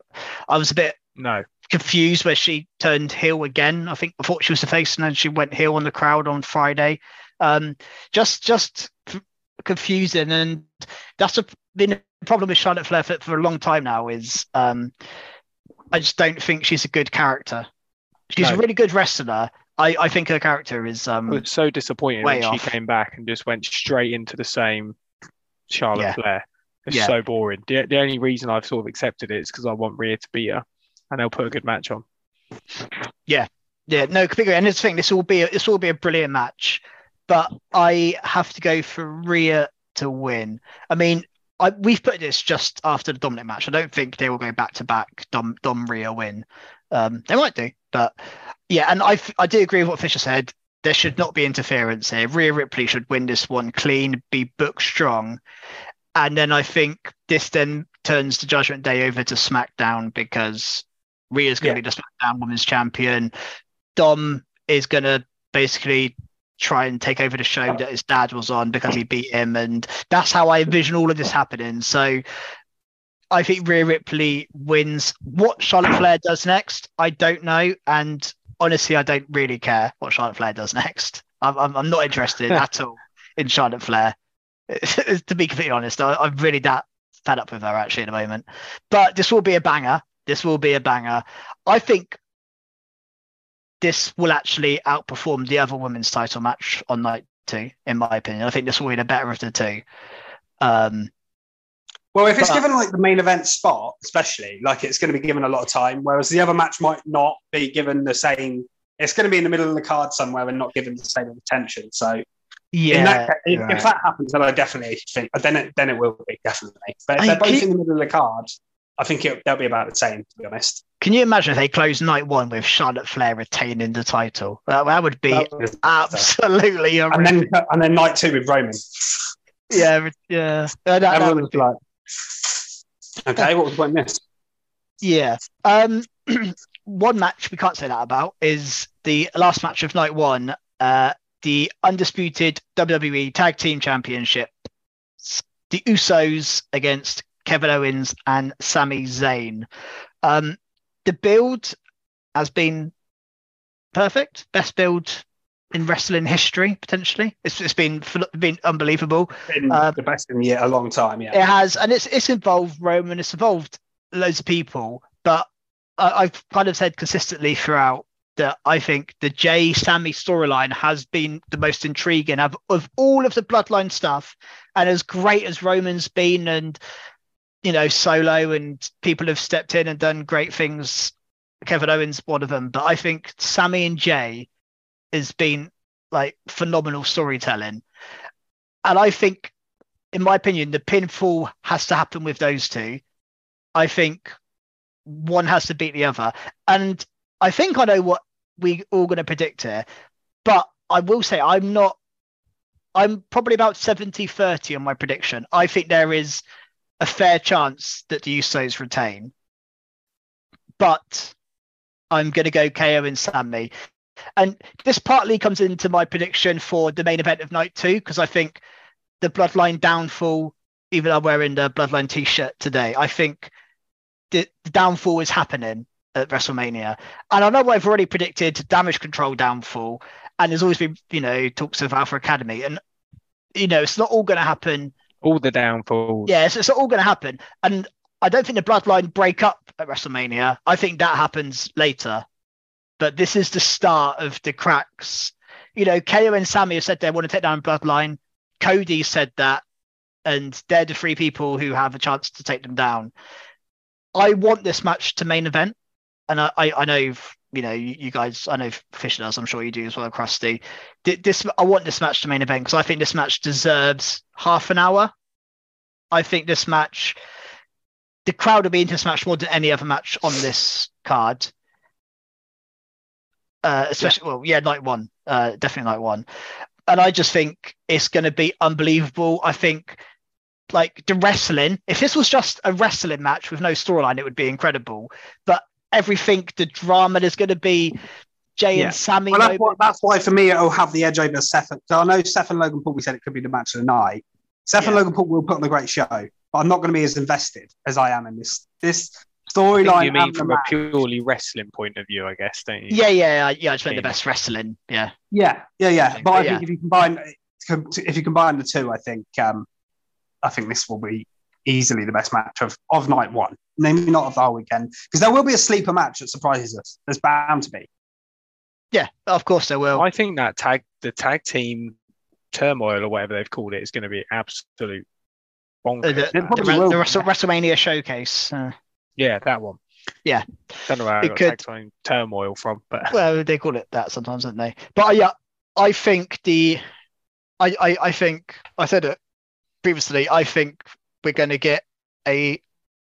S2: I was a bit
S4: No.
S2: confused where she turned heel again. I think I thought she was the face, and then she went heel on the crowd on Friday. Um, just just confusing, and that's a, been problem with Charlotte Flair for, for a long time now. Is um, I just don't think she's a good character. She's a really good wrestler. I, I think her character is
S4: I
S2: um,
S4: was so disappointed when
S2: off.
S4: she came back and just went straight into the same Charlotte
S2: Yeah.
S4: Flair. It's
S2: Yeah.
S4: so boring. The, the only reason I've sort of accepted it is because I want Rhea to beat her and they'll put a good match on.
S2: Yeah, yeah, no, completely. And this thing, this will be a, this will be a brilliant match, but I have to go for Rhea to win. I mean, I, we've put this just after the dominant match. I don't think they will go back to back Dom Dom Rhea win. Um, they might do, but yeah, and I I do agree with what Fisher said. There should not be interference here. Rhea Ripley should win this one clean, be booked strong, and then I think this then turns the Judgment Day over to SmackDown because Rhea's going to be the SmackDown Women's Champion. Dom is going to basically try and take over the show that his dad was on because he beat him, and that's how I envision all of this happening. So I think Rhea Ripley wins. What Charlotte Flair does next, I don't know, and honestly, I don't really care what Charlotte Flair does next. I'm I'm, I'm not interested at all in Charlotte Flair. to be completely honest, I, I'm really that fed up with her actually at the moment. But this will be a banger. This will be a banger. I think this will actually outperform the other women's title match on night two, in my opinion. I think this will be the better of the two. Um,
S3: Well, if it's
S2: But-
S3: given like the main event spot, especially, like it's going to be given a lot of time, whereas the other match might not be given the same. It's going to be in the middle of the card somewhere and not given the same attention. So, in
S2: yeah,
S3: that, if,
S2: you're
S3: if that happens, then I definitely think then it then it will be definitely. But if
S2: I
S3: they're both
S2: keep-
S3: in the middle of the card, I think it, they'll be about the same. To be honest,
S2: Can you imagine if they close night one with Charlotte Flair retaining the title? That, that would be
S3: That
S2: absolutely
S3: and then and then night two with Roman.
S2: yeah, yeah. That- that would be-
S3: like, "Okay, what was the point in this?"
S2: Yeah. Um, one match we can't say that about is the last match of night one. Uh, the undisputed WWE Tag Team Championship. The Usos against Kevin Owens and Sami Zayn. Um, the build has been perfect, best build in wrestling history potentially. It's, it's been been unbelievable.
S3: Been uh, the best in a long time. Yeah,
S2: it has, and it's it's involved Roman. It's involved loads of people, but I, I've kind of said consistently throughout that I think the Jay Sami storyline has been the most intriguing of, of all of the bloodline stuff. And as great as Roman's been, and you know, solo and people have stepped in and done great things. Kevin Owens, one of them, but I think Sami and Jay has been like phenomenal storytelling. And I think, in my opinion, the pinfall has to happen with those two. I think one has to beat the other. And I think I know what we're all going to predict here, but I will say I'm not. I'm probably about 70 30 on my prediction. I think there is a fair chance that the Usos retain. But I'm going to go KO and Sami. And this partly comes into my prediction for the main event of night two, because I think the Bloodline downfall, even though I'm wearing the Bloodline t shirt today, I think the, the downfall is happening at WrestleMania. And I know I've already predicted damage control downfall, and there's always been, you know, talks of Alpha Academy. And, you know, it's not all going to happen
S4: all the downfalls.
S2: Yeah, it's all going to happen. And I don't think the bloodline break up at WrestleMania. I think that happens later. But this is the start of the cracks. You know, KO and Sami have said they want to take down Bloodline. Cody said that. And they're the three people who have a chance to take them down. I want this match to main event. And I, I, I know, you know, you, you, guys, I know Fisher does, I'm sure you do as well, Krusty. This, I want this match to main event because I think this match deserves half an hour. I think this match, the crowd will be into this match more than any other match on this card. Uh, especially, yeah. well, yeah, night one, uh, definitely night one. And I just think it's going to be unbelievable. I think, like the wrestling, if this was just a wrestling match with no storyline, it would be incredible. But everything, the drama there's going to be Jay yeah. and Sami.
S3: Well, that's, why, that's, why, for me, it'll have the edge over Seth. So I know Seth and Logan Paul, we said it could be the match of the night. Seth yeah. and Logan Paul will put on a great show, but I'm not going to be as invested as I am in this this storyline.
S4: You mean from a purely wrestling point of view, I guess, don't you?
S2: Yeah, yeah, yeah. I just meant the best wrestling. Yeah,
S3: yeah, yeah, yeah. But, but I yeah. think if you combine if you combine the two, I think um, I think this will be easily the best match of, of night one. Maybe not of the whole weekend, because there will be a sleeper match that surprises us. There's bound to be.
S2: Yeah, of course there will.
S4: I think that tag the tag team turmoil or whatever they've called it is going to be absolute bonkers. Uh,
S2: the, the, the, the WrestleMania showcase. Uh,
S4: yeah, that one.
S2: Yeah,
S4: don't know where I got could, tag turmoil from, but
S2: well, they call it that sometimes, don't they? But uh, yeah, I think the, I, I, I think I said it previously. I think we're going to get a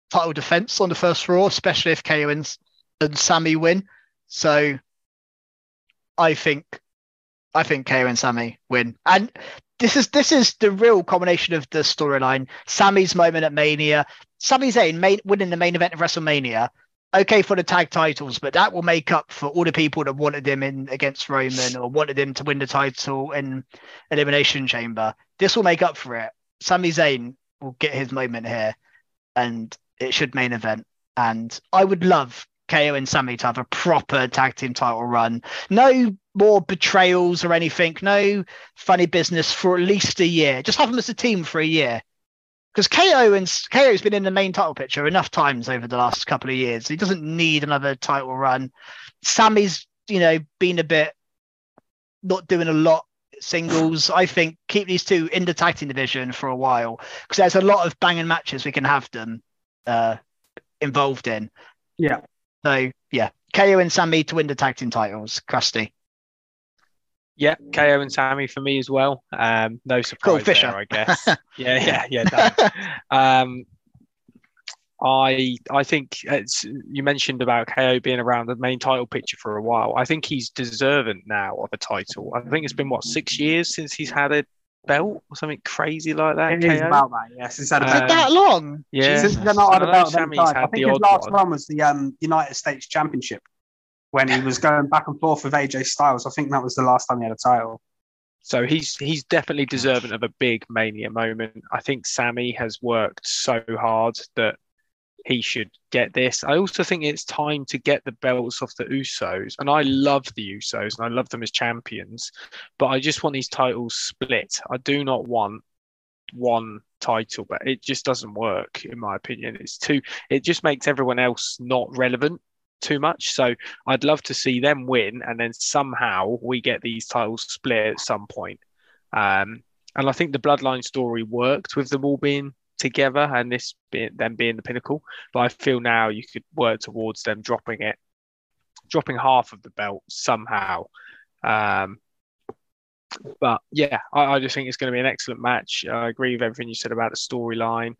S2: title defense on the first Raw, especially if KO and, and Sami win. So I think I think KO and Sami win. And this is this is the real combination of the storyline. Sami's moment at Mania, Sami Zayn main, winning the main event of WrestleMania. Okay for the tag titles, but that will make up for all the people that wanted him in against Roman or wanted him to win the title in Elimination Chamber. This will make up for it. Sami Zayn will get his moment here, and it should main event. And I would love KO and Sami to have a proper tag team title run. No more betrayals or anything. No funny business for at least a year. Just have them as a team for a year. Because KO and KO's been in the main title picture enough times over the last couple of years. He doesn't need another title run. Sami's, you know, been a bit not doing a lot singles. I think keep these two in the tag team division for a while because there's a lot of banging matches we can have them uh, involved in.
S3: Yeah.
S2: So yeah, KO and Sami to win the tag team titles. Krusty.
S4: Yeah, KO and Sami for me as well. Um, no surprise cool, there, I guess. yeah, yeah, yeah. um, I I think you mentioned about KO being around the main title picture for a while. I think he's deserving now of a title. I think it's been what six years since he's had a belt or something crazy like that.
S3: It is about that, yes. It's had
S2: um, that long.
S4: Yeah,
S3: since they're not had a belt. I think his last one. run was the um, United States Championship when he was going back and forth with AJ Styles. I think that was the last time he had a title.
S4: So he's he's definitely deserving of a big mania moment. I think Sami has worked so hard that he should get this. I also think it's time to get the belts off the Usos. And I love the Usos and I love them as champions, but I just want these titles split. I do not want one title, but it just doesn't work in my opinion. It's too it just makes everyone else not relevant too much. So I'd love to see them win and then somehow we get these titles split at some point. Um, and I think the bloodline story worked with them all being together and this being them being the pinnacle. But I feel now you could work towards them dropping it, dropping half of the belt somehow. Um, but yeah, I, I, just think it's going to be an excellent match. I agree with everything you said about the storyline.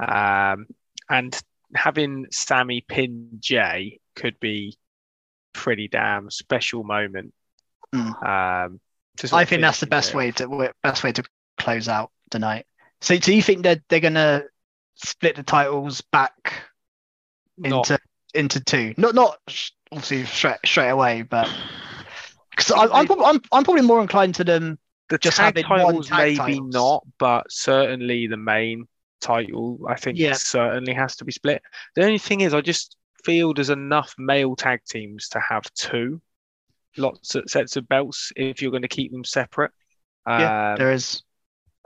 S4: Um, and having Sami pin Jay could be pretty damn special moment.
S2: Mm. Um, I think that's the best way to best way to close out the night. So, do you think that they're gonna split the titles back into not, into two? Not not obviously straight straight away, but because I'm, I'm, I'm I'm probably more inclined to them
S4: the just tag titles tag maybe titles. not, but certainly the main title I think yeah. certainly has to be split. The only thing is, I just feel there's enough male tag teams to have two lots of sets of belts if you're going to keep them separate.
S2: Yeah, um, there is.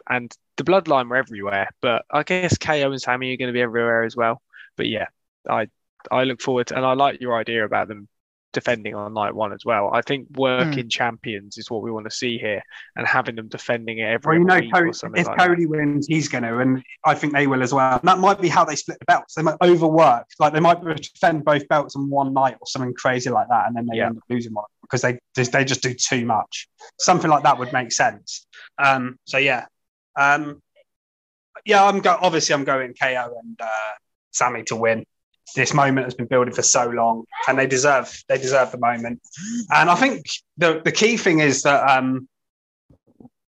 S4: And the bloodline were everywhere, but I guess KO and Sami are going to be everywhere as well. But yeah, I I look forward to, and I like your idea about them defending on night one as well. I think working mm. champions is what we want to see here, and having them defending it every well, you know, Cody,
S3: if
S4: like
S3: Cody that. wins, he's going to, and I think they will as well. And that might be how they split the belts. They might overwork, like they might defend both belts in one night or something crazy like that, and then they yeah. end up losing one because they they just do too much. Something like that would make sense. Um, so yeah, um, yeah, I'm go- obviously I'm going KO and uh, Sami to win. This moment has been building for so long, and they deserve they deserve the moment. And I think the the key thing is that um,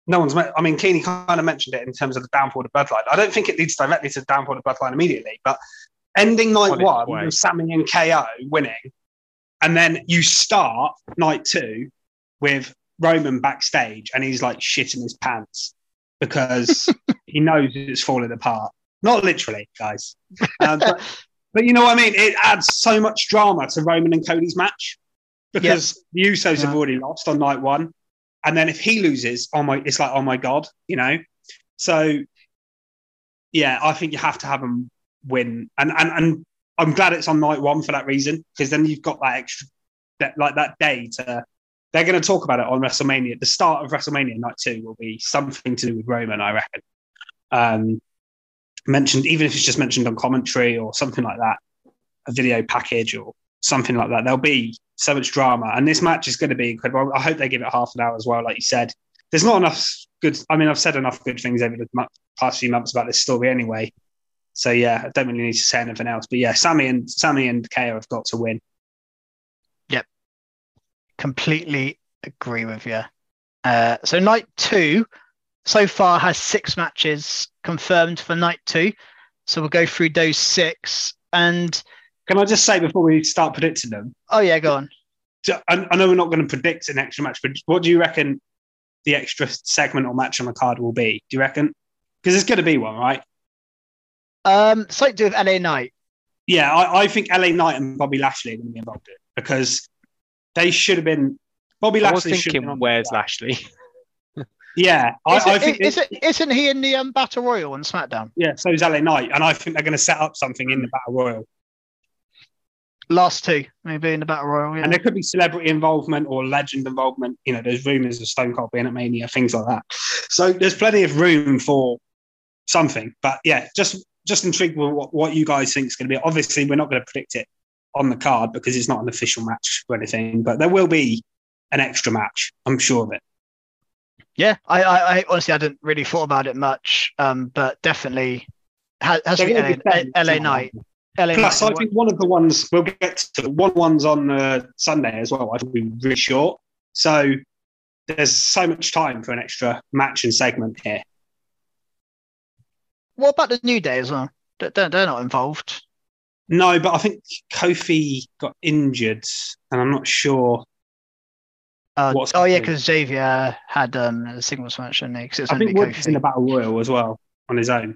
S3: no one's. I mean, Keeney kind of mentioned it in terms of the downfall of the bloodline. I don't think it leads directly to the downfall of the bloodline immediately, but ending night one with Sami and KO winning, and then you start night two with Roman backstage, and he's like shitting his pants because he knows it's falling apart. Not literally, guys. Um, but, but, you know what I mean? It adds so much drama to Roman and Cody's match because yep. the Usos yeah. have already lost on night one. And then if he loses, oh my, it's like, oh my God, you know? So, yeah, I think you have to have them win. And, and, and I'm glad it's on night one for that reason, because then you've got that extra, that, like that day to they're going to talk about it on WrestleMania. The start of WrestleMania night two will be something to do with Roman, I reckon. Um, mentioned, even if it's just mentioned on commentary or something like that, a video package or something like that. There'll be so much drama, and this match is going to be incredible. I hope they give it half an hour as well, like you said. There's not enough good. I mean, I've said enough good things over the past few months about this story anyway. So yeah, I don't really need to say anything else. But yeah, Sami and Sami and KO have got to win
S2: completely agree with you. Uh, so night two so far has six matches confirmed for night two. So we'll go through those six. And
S3: can I just say before we start predicting them?
S2: Oh yeah, go on.
S3: So I, I know we're not going to predict an extra match, but what do you reckon the extra segment or match on the card will be? Do you reckon? Because there's going to be one, right?
S2: Um, something to do with LA Knight.
S3: Yeah, I, I think LA Knight and Bobby Lashley are going to be involved in it because they should have been. Bobby
S4: I
S3: Lashley.
S4: was thinking, where's Lashley?
S3: yeah,
S2: I, is it, I think is it, isn't he in the um, Battle Royal on SmackDown?
S3: Yeah, so is LA Knight, and I think they're going to set up something in the Battle Royal.
S2: Last two, maybe in the Battle Royal, yeah.
S3: and there could be celebrity involvement or legend involvement. You know, there's rumors of Stone Cold being at Mania, things like that. So there's plenty of room for something. But yeah, just just intrigued with what, what you guys think is going to be. Obviously, we're not going to predict it on the card because it's not an official match or anything, but there will be an extra match. I'm sure of it.
S2: Yeah, I, I, I honestly I didn't really thought about it much, um, but definitely has, has to be LA, LA Knight.
S3: LA Plus, Knight. I think one of the ones we'll get to one one's on uh, Sunday as well. I think be really short, so there's so much time for an extra match and segment here.
S2: What about the New Day as well? They're, they're not involved.
S3: No, but I think Kofi got injured, and I'm not sure.
S2: Uh, oh yeah, because Xavier had um a singles match, didn't he? 'Cause it was
S3: I think Woods in the battle royal as well on his own.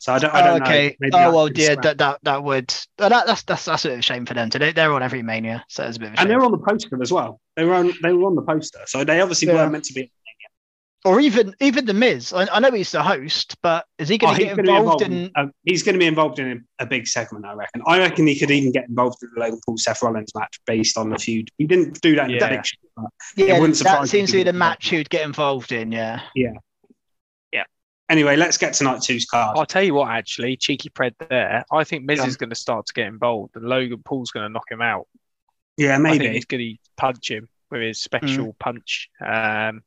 S3: So I don't. I
S2: Oh,
S3: don't know.
S2: okay.
S3: Maybe
S2: oh well, yeah, that that that would. Oh, that, that's that's that's a bit of a shame for them. Today they're on every mania, so it's a bit of a shame.
S3: and they're on the poster as well. They were on. They were on the poster, so they obviously
S2: Yeah.
S3: weren't meant to be.
S2: Or even even the Miz. I, I know he's the host, but is he
S3: Oh,
S2: going to
S3: he's
S2: get
S3: going to be
S2: involved
S3: involved.
S2: in?
S3: In, uh, he's going to be involved in a, a big segment, I reckon. I reckon he could even get involved in the Logan Paul Seth Rollins match based on the feud. He didn't do that in
S4: Yeah.
S3: the prediction. but
S2: Yeah,
S3: wouldn't surprise
S2: that
S3: me
S2: seems to be the match he'd get involved in. Yeah. Yeah, yeah.
S3: Anyway, let's get to night two's card.
S4: I'll tell you what, actually, cheeky pred there. I think Miz
S3: Yeah.
S4: is going to start to get involved, and Logan Paul's going to knock him out.
S3: yeah,
S4: I think
S3: maybe.
S4: he's going to punch him with his special punch, um,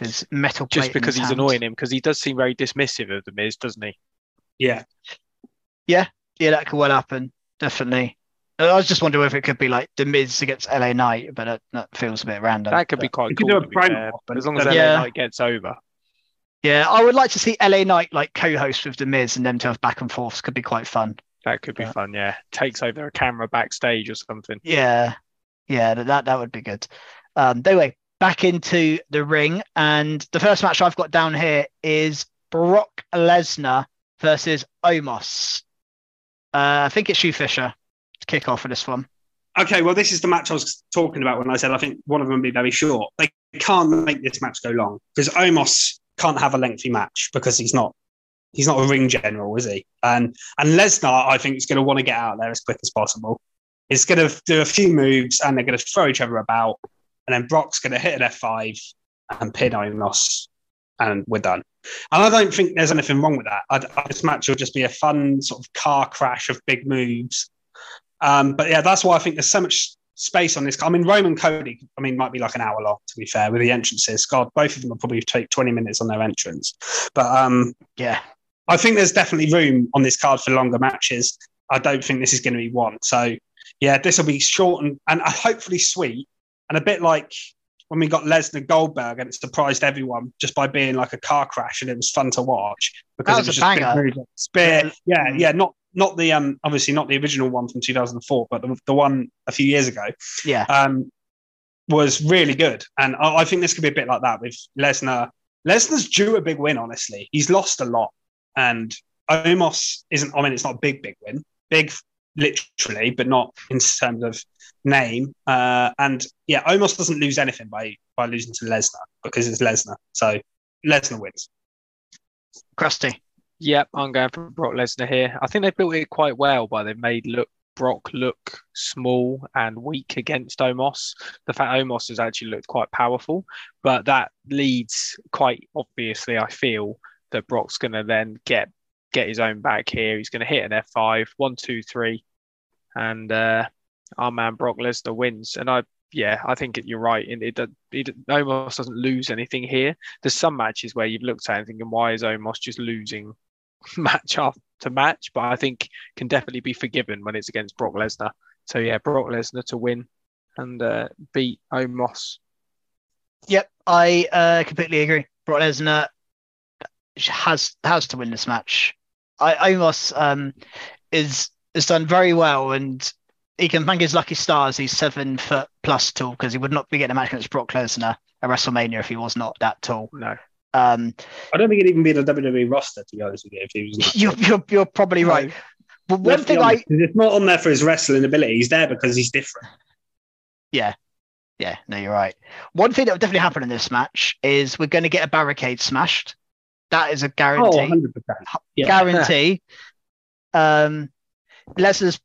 S2: His metal plate
S4: just
S2: in
S4: because
S2: his
S4: he's
S2: hand.
S4: annoying him. Because he does seem very dismissive of the Miz, doesn't he?
S3: Yeah.
S2: Yeah, Yeah, that could well happen. Definitely. I was just wondering if it could be like the Miz against LA Knight, but that, that feels a bit random.
S4: That could be quite
S3: You could do a
S4: to be fair, but
S3: but
S4: as long as
S3: then-
S4: LA
S2: Yeah.
S4: Knight gets over,
S2: Yeah, I would like to see LA Knight like co-host with the Miz and them to have back and forths. Could be quite fun.
S4: that could be
S2: Yeah.
S4: fun. Yeah, takes over a camera backstage or something.
S2: Yeah, yeah, that that, that would be good. Um, anyway, back into the ring, and the first match I've got down here is Brock Lesnar versus Omos. Uh, I think it's Shu Fisher to kick off for this one.
S3: Okay, well, this is the match I was talking about when I said I think one of them will be very short. They can't make this match go long because Omos can't have a lengthy match because he's not he's not a ring general, is he? And and Lesnar, I think, is going to want to get out there as quick as possible. He's going to do a few moves and they're going to throw each other about, and then Brock's going to hit an F5 and pin Omos, and we're done. And I don't think there's anything wrong with that. I, I- this match will just be a fun sort of car crash of big moves. Um, but yeah, that's why I think there's so much space on this. I mean, Roman Cody, I mean, might be like an hour long, to be fair, with the entrances. God, both of them will probably take 20 minutes on their entrance. But um,
S2: Yeah,
S3: I think there's definitely room on this card for longer matches. I don't think this is going to be one. So yeah, this will be short and, and hopefully sweet and a bit like when we got Lesnar Goldberg and it surprised everyone just by being like a car crash and it was fun to watch because
S2: That
S3: it
S2: was
S3: was
S2: a
S3: just
S2: banger.
S3: Yeah, yeah, not not the um obviously not the original one from 2004, but the, the one a few years ago
S2: yeah,
S3: um, was really good. And I, I think this could be a bit like that with Lesnar. Lesnar's due a big win, honestly. He's lost a lot. And Omos isn't, I mean, it's not a big, big win. Big, literally, but not in terms of name. Uh, and yeah, Omos doesn't lose anything by, by losing to Lesnar because it's Lesnar. So Lesnar wins.
S2: Krusty.
S4: Yep, I'm going for Brock Lesnar here. I think they built it quite well, but they've made look Brock look small and weak against Omos. The fact Omos has actually looked quite powerful, but that leads quite obviously, I feel, that Brock's going to then get get his own back here. He's going to hit an F5, one, two, three, and uh, our man Brock Lesnar wins. And I, yeah, I think you're right. It, it, it Omos doesn't lose anything here. There's some matches where you've looked at and thinking, why is Omos just losing match after match? But I think can definitely be forgiven when it's against Brock Lesnar. So yeah, Brock Lesnar to win and uh, beat Omos.
S2: Yep, I uh, completely agree. Brock Lesnar has has to win this match. I Omos um, is has done very well, and he can thank his lucky stars. He's seven foot plus tall because he would not be getting a match against Brock Lesnar at WrestleMania if he was not that tall.
S4: No,
S2: Um,
S3: I don't think it'd even be in the WWE roster, to be honest with you, if he was.
S2: you're, you're you're probably right. But one thing I
S3: honest, it's not on there for his wrestling ability. He's there because he's different.
S2: Yeah. Yeah, no, you're right. One thing that will definitely happen in this match is we're going to get a barricade smashed. That is a
S3: Oh,
S2: guarantee.
S3: 100%. Yeah.
S2: guarantee. um, Lesnar's,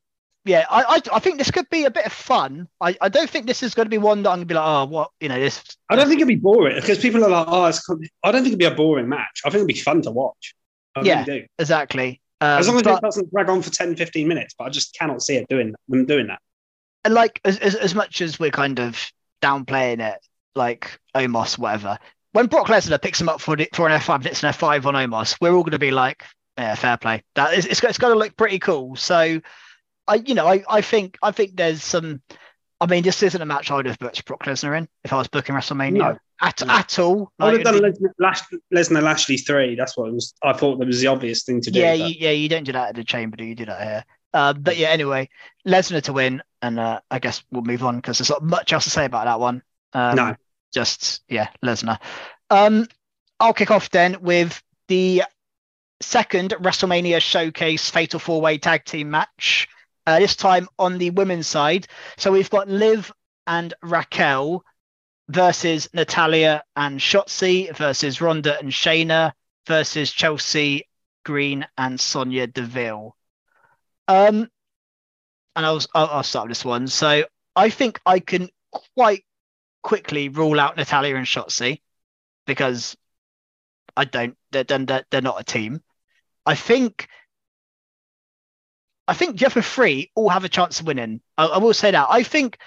S2: yeah, I, I, I think this could be a bit of fun. I, I don't think this is going to be one that I'm going to be like, oh, what, you know, this.
S3: I don't think it'd be boring because people are like, oh, it's. I don't think it'd be a boring match. I think it'd be fun to watch.
S2: Yeah.
S3: really
S2: exactly. Um,
S3: As long as
S2: but-
S3: it doesn't drag on for 10, 15 minutes, but I just cannot see it doing them doing that.
S2: and like as, as as much as we're kind of downplaying it, like Omos, whatever. When Brock Lesnar picks him up for the, for an F five, hits an F five on Omos, we're all going to be like, yeah, fair play. That is, it's got- to look pretty cool. So, I you know I I think I think there's some. I mean, this isn't a match I would have booked Brock Lesnar in if I was booking WrestleMania
S3: No.
S2: at
S3: No.
S2: at all.
S3: I would have done
S2: be-
S3: Lesnar, Lesnar Lashley 3. That's what it was. I thought that was the obvious thing to do.
S2: yeah, you, yeah, you don't do that at the chamber, do you? You do that here. Uh, but yeah, anyway, Lesnar to win, and uh, I guess we'll move on because there's not much else to say about that one. Um,
S3: No.
S2: just yeah, Lesnar. Um, I'll kick off then with the second WrestleMania Showcase Fatal Four Way Tag Team match. Uh, this time on the women's side. So we've got Liv and Raquel versus Natalya and Shotzi versus Ronda and Shayna versus Chelsea Green and Sonya Deville. Um, and I'll, I'll I'll start with this one. So I think I can quite quickly rule out Natalya and Shotzi because I don't. They're they're, they're not a team. I think. I think the other three all have a chance of winning. I, I will say that. I think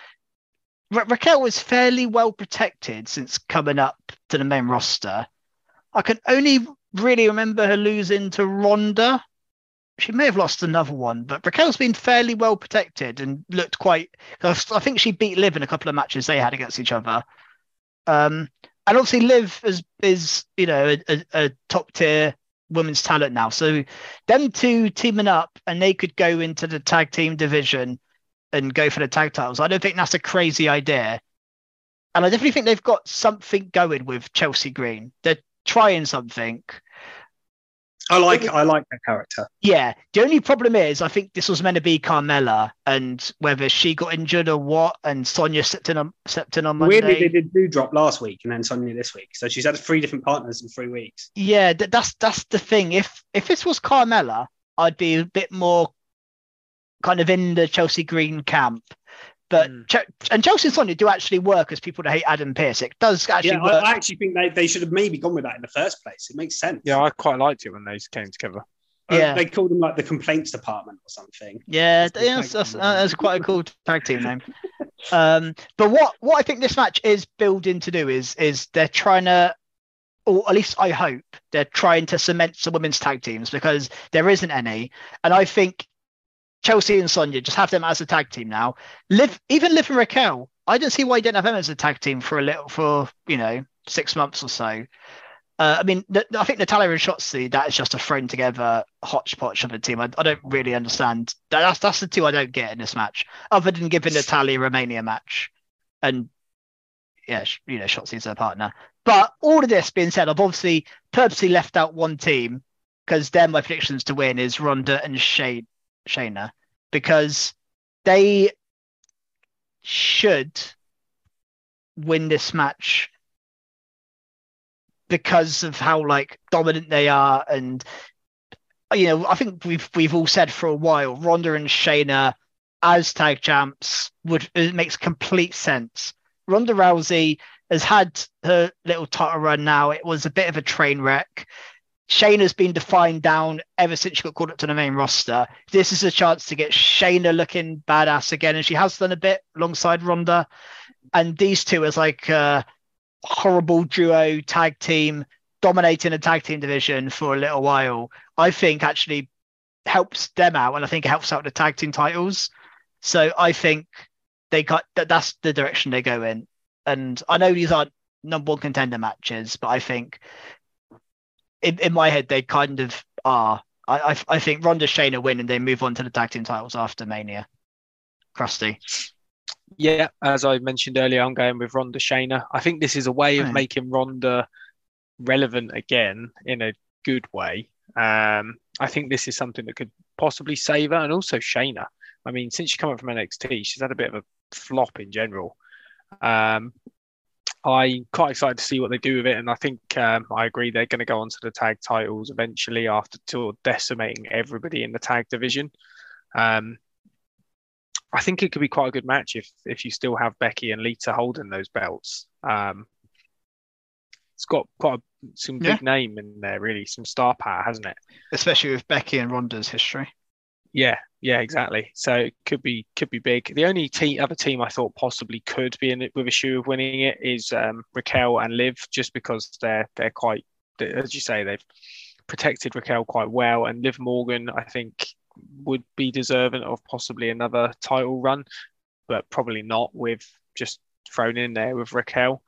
S2: Ra- Raquel was fairly well protected since coming up to the main roster. I can only really remember her losing to Ronda. She may have lost another one, but Raquel's been fairly well protected and looked quite. I think she beat Liv in a couple of matches they had against each other. Um, and obviously, Liv is is you know a, a top tier women's talent now. So them two teaming up and they could go into the tag team division and go for the tag titles. I don't think that's a crazy idea. And I definitely think they've got something going with Chelsea Green. They're trying something.
S3: I like I like that character.
S2: Yeah. The only problem is, I think this was meant to be Carmella, and whether she got injured or what, and Sonya stepped in on stepped in on Monday.
S3: Weirdly, they did do drop last week and then Sonya this week. So she's had three different partners in three weeks.
S2: Yeah, th- that's that's the thing. If if this was Carmella, I'd be a bit more kind of in the Chelsea Green camp. But
S4: Mm.
S2: Ch- and Chelsea and Sonya do actually work as people that hate Adam Pearce. It does actually
S3: Yeah,
S2: work.
S3: I, I actually think they, they should have maybe gone with that in the first place. It makes sense.
S4: Yeah, I quite liked it when they came together.
S3: Uh,
S2: Yeah.
S3: They called them like the complaints department or something.
S2: Yeah,
S3: That's
S2: yeah, that's, that's,
S3: team
S2: uh,
S3: name.
S2: that's quite a cool tag team name. Um, but what what I think this match is building to do is is they're trying to, or at least I hope they're trying to cement some women's tag teams because there isn't any, and I think Chelsea and Sonya just have them as a tag team now. Liv, even Liv and Raquel, I don't see why you don't have them as a tag team for a little for you know six months or so. Uh, I mean, I think Natalya and Shotzi, that is just a thrown together hodgepodge of a team. I, I don't really understand. That, that's that's the two I don't get in this match, other than giving Natalya Romania match, and yeah, you know, Shotzi's her partner. But all of this being said, I've obviously purposely left out one team because they're my predictions to win is Ronda and Shay- Shayna because they should win this match because of how like dominant they are and you know I think we've we've all said for a while Ronda and Shayna as tag champs would it makes complete sense. Ronda Rousey has had her little title run now. It was a bit of a train wreck. Shayna's been defined down ever since she got called up to the main roster. This is a chance to get Shayna looking badass again, and she has done a bit alongside Ronda. And these two as like a horrible duo tag team dominating a tag team division for a little while, I think actually helps them out, and I think it helps out the tag team titles. So I think they got that. That's the direction they go in. And I know these aren't number one contender matches, but I think in, in my head they kind of are. I I, I think Ronda Shayna win and they move on to the tag team titles after Mania. Krusty.
S4: Yeah, as I mentioned earlier, I'm going with Ronda Shayna. I think this is a way of
S2: Right.
S4: making Ronda relevant again in a good way. Um, I think this is something that could possibly save her and also Shayna. I mean, since she come up from NXT, she's had a bit of a flop in general. Um, I'm quite excited to see what they do with it, and I think um, I agree they're going to go on to the tag titles eventually after decimating everybody in the tag division. Um, I think it could be quite a good match if if you still have Becky and Lita holding those belts. Um, it's got quite a, some big name in there, really, some star power, hasn't it?
S2: Especially with Becky and Ronda's history.
S4: Yeah, yeah, exactly. So it could be could be big. The only team, other team I thought possibly could be in it with a shoe of winning it is um, Raquel and Liv, just because they're they're quite, as you say, they've protected Raquel quite well, and Liv Morgan, I think, would be deserving of possibly another title run, but probably not with just thrown in there with Raquel.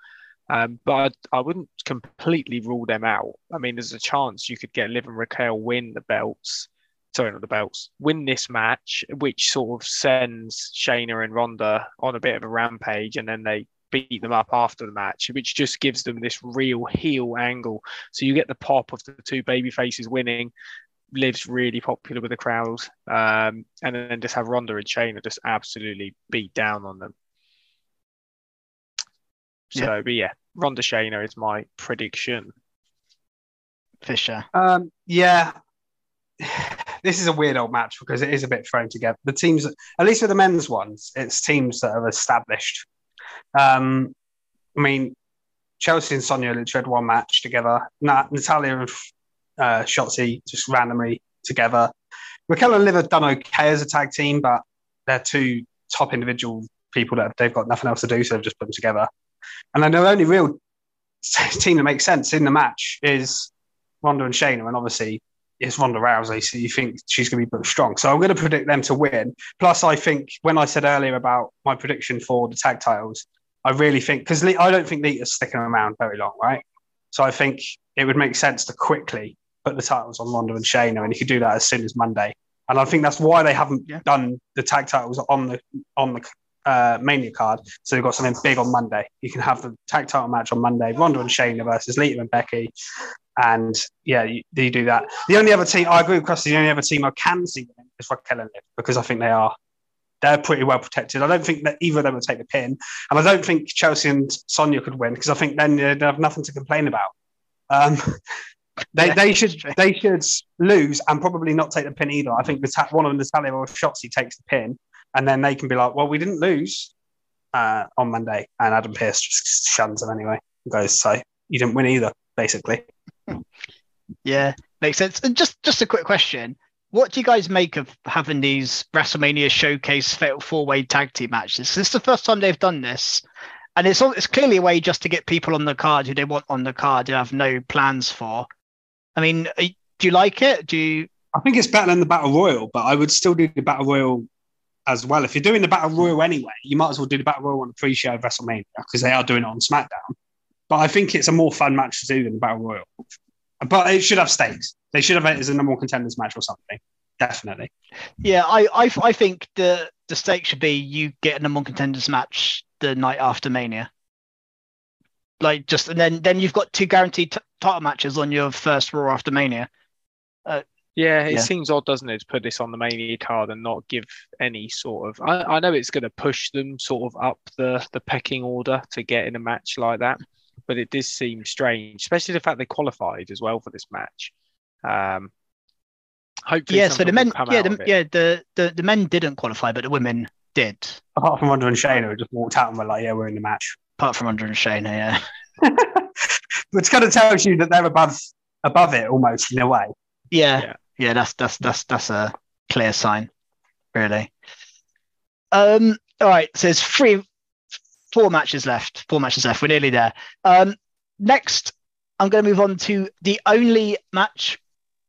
S4: Um, but I, I wouldn't completely rule them out. I mean, there's a chance you could get Liv and Raquel win the belts sorry, not the belts, win this match, which sort of sends Shayna and Ronda on a bit of a rampage, and then they beat them up after the match, which just gives them this real heel angle. So you get the pop of the two baby faces winning. Liv's really popular with the crowd, um, and then just have Ronda and Shayna just absolutely beat down on them. So,
S2: Yeah.
S4: but yeah, Ronda Shayna is my prediction.
S2: Fisher.
S3: Um, yeah, this is a weird old match because it is a bit thrown together. The teams, at least with the men's ones, it's teams that are established. Um, I mean, Chelsea and Sonya literally had one match together. Nat, Natalya and uh, Shotzi just randomly together. Raquel and Liv have done okay as a tag team, but they're two top individual people that they've got nothing else to do, so they've just put them together. And then the only real team that makes sense in the match is Ronda and Shayna, and obviously it's Ronda Rousey, so you think she's going to be booked strong. So I'm going to predict them to win. Plus, I think when I said earlier about my prediction for the tag titles, I really think because I don't think Lita's sticking around very long, right? So I think it would make sense to quickly put the titles on Ronda and Shayna, and you could do that as soon as Monday. And I think that's why they haven't
S2: Yeah.
S3: done the tag titles on the on the uh, Mania card. So they've got something big on Monday. You can have the tag title match on Monday, Ronda and Shayna versus Lita and Becky. And yeah, you, you do that. The only other team, I agree with Krusty, the only other team I can see winning is Raquel and Liv because I think they are they're pretty well protected. I don't think that either of them would take the pin. And I don't think Chelsea and Sonya could win because I think then they'd have nothing to complain about. Um, they, they should they should lose and probably not take the pin either. I think the one of them, Natalya or Shotzi, takes the pin, and then they can be like, "Well, we didn't lose uh, on Monday," and Adam Pearce just shuns them anyway. and Goes, "So you didn't win either, basically."
S2: Yeah, makes sense. And just just a quick question: What do you guys make of having these WrestleMania showcase fatal four way tag team matches? This is the first time they've done this, and it's all, it's clearly a way just to get people on the card who they want on the card who have no plans for. I mean, do you like it? Do you?
S3: I think it's better than the Battle Royal, but I would still do the Battle Royal as well. If you're doing the Battle Royal anyway, you might as well do the Battle Royal on the pre-show of WrestleMania because they are doing it on SmackDown. But I think it's a more fun match to do than the Battle Royal. But it should have stakes. They should have it as a number one contenders match or something. Definitely.
S2: Yeah, I I, I think the the stake should be you get a number one contenders match the night after Mania. Like just and then then you've got two guaranteed t- title matches on your first Raw after Mania.
S4: Uh, yeah, it
S2: Yeah.
S4: seems odd, doesn't it, to put this on the mania card and not give any sort of. I, I know it's going to push them sort of up the the pecking order to get in a match like that, but it does seem strange, especially the fact they qualified as well for this match. Um, hopefully,
S2: yeah, so the men, yeah, the, yeah, the, the the men didn't qualify, but the women did.
S3: Apart from Ronda and Shayna, who just walked out and were like, "Yeah, we're in the match."
S2: Apart from Ronda and Shayna, yeah.
S3: Which kind of tells you that they're above above it almost in a way.
S2: Yeah,
S4: Yeah.
S2: yeah, that's that's that's that's a clear sign, really. Um, all right, so there's three, four matches left. Four matches left. We're nearly there. Um, next, I'm going to move on to the only match,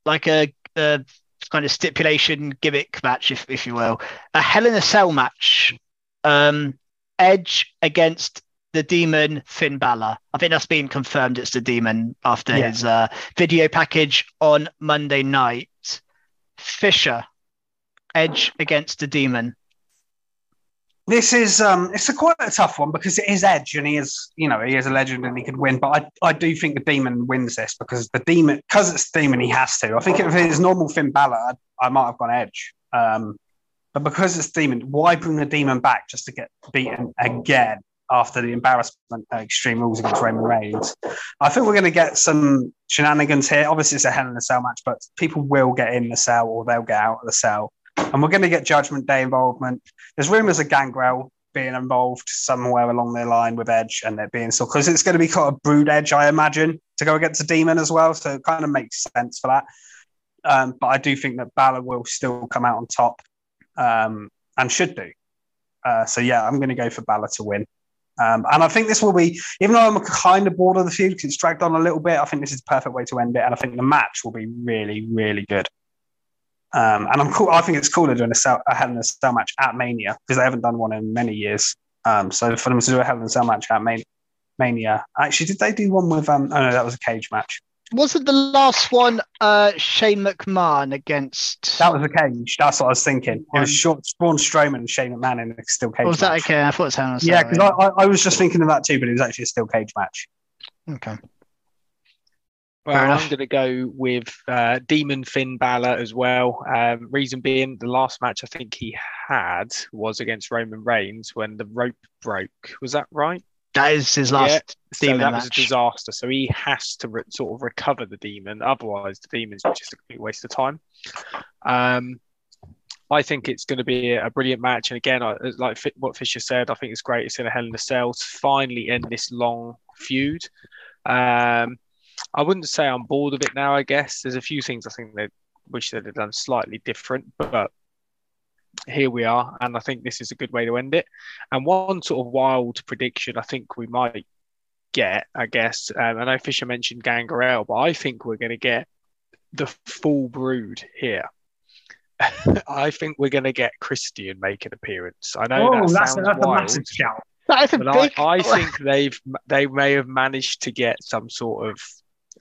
S2: like a, a kind of stipulation gimmick match, if if you will, a Hell in a Cell match. Um, Edge against the Demon Finn Balor. I think that's been confirmed. It's the Demon after
S3: Yeah.
S2: his uh, video package on Monday night. Fisher, Edge against the Demon.
S3: This is um, it's a quite a tough one because it is Edge and he is, you know, he is a legend and he could win. But I, I do think the Demon wins this because the Demon, because it's Demon, he has to. I think if it is normal Finn Balor, I, I might have gone Edge. Um, but because it's Demon, why bring the Demon back just to get beaten again after the embarrassment at Extreme Rules against Roman Reigns? I think we're going to get some shenanigans here. Obviously, it's a Hell in a Cell match, but people will get in the cell or they'll get out of the cell. And we're going to get Judgment Day involvement. There's rumours of Gangrel being involved somewhere along their line with Edge and it being so because it's going to be kind of brood Edge, I imagine, to go against a demon as well. So it kind of makes sense for that. Um, but I do think that Balor will still come out on top um, and should do. Uh, so yeah, I'm going to go for Balor to win. Um, and I think this will be, even though I'm kind of bored of the feud because it's dragged on a little bit, I think this is the perfect way to end it. And I think the match will be really, really good. Um, and I'm cool. I think it's cooler doing a, cell, a Hell in a Cell match at Mania because they haven't done one in many years. Um, so for them to do a Hell in a Cell match at Man- Mania, actually, did they do one with? Um, oh no, that was a cage match.
S2: wasn't the last one uh, Shane McMahon against?
S3: That was a cage. That's what I was thinking. It was short, Braun Strowman and Shane McMahon in a steel cage.
S2: Or was that
S3: match.
S2: okay? I thought it sounded.
S3: Yeah, because I, I, I was just thinking of that too, but it was actually a steel cage match.
S2: okay.
S4: Well, I'm going to go with uh, Demon Finn Balor as well. Um, reason being, the last match I think he had was against Roman Reigns when the rope broke. Was that right?
S2: That is his last
S4: Yeah, so
S2: demon
S4: that was a disaster. So he has to re- sort of recover the demon. Otherwise, the demon's just a complete waste of time. Um, I think it's going to be a brilliant match. And again, I, like what Fisher said, I think it's great. It's in a Hell in a Cell to finally end this long feud. Um, I wouldn't say I'm bored of it now. I guess there's a few things I think they wish they'd have done slightly different, but here we are, and I think this is a good way to end it. And one sort of wild prediction I think we might get, I guess, um, I know Fisher mentioned Gangrel, but I think we're going to get the full brood here. I think we're going to get Christian make an appearance. I know
S3: Oh,
S4: that
S3: that's,
S4: sounds
S3: that's a
S4: wild,
S3: massive shout.
S2: That is a
S4: but I,
S2: big.
S4: I think they've they may have managed to get some sort of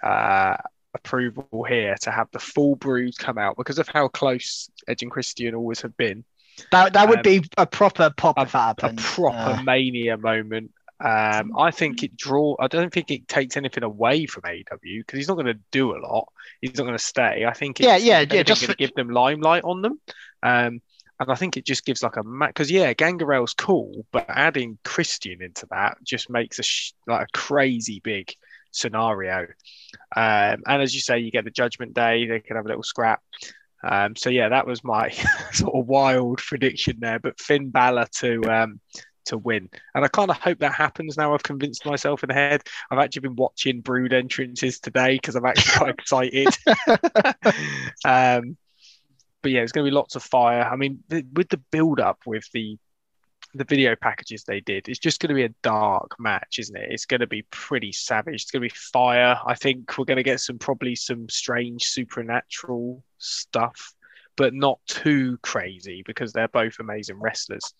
S4: uh, approval here to have the full brood come out because of how close Edge and Christian always have been.
S2: that that would
S4: um,
S2: be a proper pop
S4: a- A proper
S2: Uh,
S4: mania moment. Um, I think it draw. I don't think it takes anything away from AEW because he's not going to do a lot. He's not going to stay. I think it's,
S2: Yeah, yeah, yeah, just for-
S4: to give them limelight on them. Um, and I think it just gives like a because yeah, Gangrel's cool, but adding Christian into that just makes a sh- like a crazy big scenario. Um, and as you say, you get the Judgment Day. They can have a little scrap. Um, so yeah, that was my sort of wild prediction there. But Finn Balor to um, to win, and I kind of hope that happens now. I've convinced myself in the head. I've actually been watching Brood entrances today because I'm actually quite excited. um, but yeah, it's going to be lots of fire. I mean, th- with the build up with the the video packages they did, it's just going to be a dark match, isn't it? It's going to be pretty savage. It's going to be fire. I think we're going to get some probably some strange supernatural stuff, but not too crazy because they're both amazing wrestlers.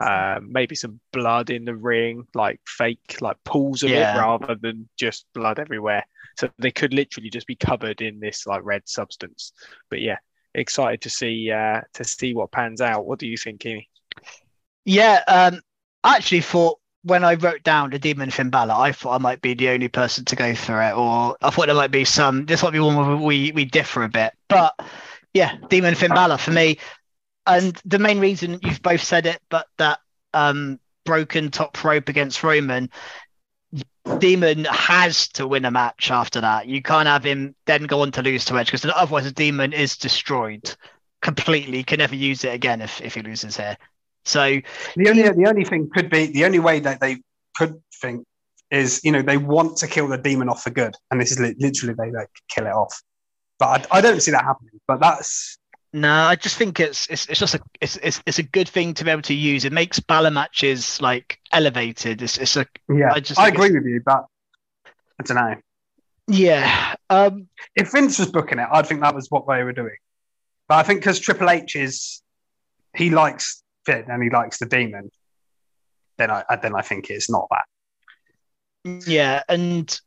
S4: Um, maybe some blood in the ring, like fake, like pools of
S2: Yeah.
S4: it, rather than just blood everywhere. So they could literally just be covered in this like red substance. But yeah, excited to see uh, to see what pans out. What do you think, Kenny?
S2: Yeah, um, I actually thought when I wrote down the Demon Finn Balor, I thought I might be the only person to go for it, or I thought there might be some. This might be one where we we differ a bit, but yeah, Demon Finn Balor for me. And the main reason you've both said it, but that um, broken top rope against Roman, Demon has to win a match after that. You can't have him then go on to lose to Edge because otherwise the Demon is destroyed completely. Can never use it again if if he loses here. So
S3: The only the only thing could be the only way that they could think is you know they want to kill the demon off for good, and this is li- literally they like kill it off. But I, I don't see that happening. But that's
S2: No, I just think it's it's, it's just a it's, it's it's a good thing to be able to use. It makes Balor matches like elevated. It's it's a
S3: yeah,
S2: I
S3: I,
S2: just think
S3: agree with you, but I don't know.
S2: yeah. Um
S3: If Vince was booking it, I'd think that was what they were doing. But I think because Triple H is he likes Finn and he likes the demon, then I then I think it's not that.
S2: yeah, and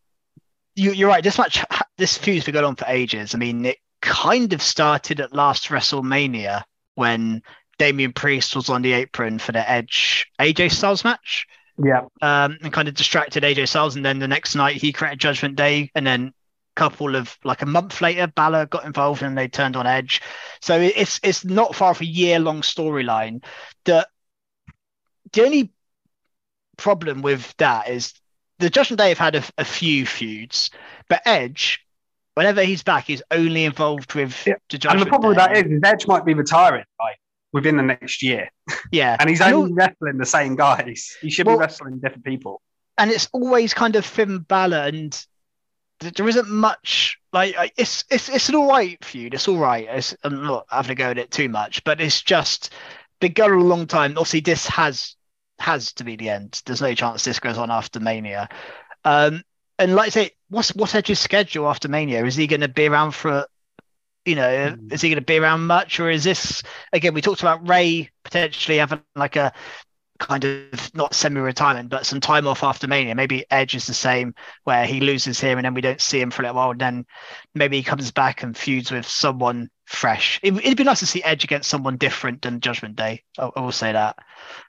S2: you you're right. This match this feud's been going on for ages. I mean, it kind of started at last WrestleMania when Damian Priest was on the apron for the Edge AJ Styles match.
S3: Yeah,
S2: um, and kind of distracted AJ Styles. And then the next night he created Judgment Day, and then couple of like a month later, Balor got involved and they turned on Edge. So it's it's not far off a year long storyline. That the only problem with that is the Judgment Day have had a, a few feuds, but Edge. Whenever he's back, he's only involved with
S3: Yeah,
S2: the
S3: and the problem with that is, is Edge might be retiring like within the next year,
S2: yeah,
S3: and he's
S2: And
S3: only
S2: al-
S3: wrestling the same guys. He should
S2: Well-
S3: be wrestling different people.
S2: and it's always kind of Finn Balor, and there isn't much like it's it's it's an all right feud. It's all right. It's, I'm not having to go at it too much, but it's just been going a long time. Obviously, this has has to be the end. There's no chance this goes on after Mania. Um, and like I say, what's what's Edge's schedule after Mania? Is he going to be around for? You know,
S3: Mm.
S2: is he going to be around much, or is this again? We talked about Rey potentially having like a kind of not semi-retirement, but some time off after Mania. Maybe Edge is the same, where he loses here and then we don't see him for a little while, and then maybe he comes back and feuds with someone fresh. It, would be nice to see Edge against someone different than Judgment Day. I, I will say that.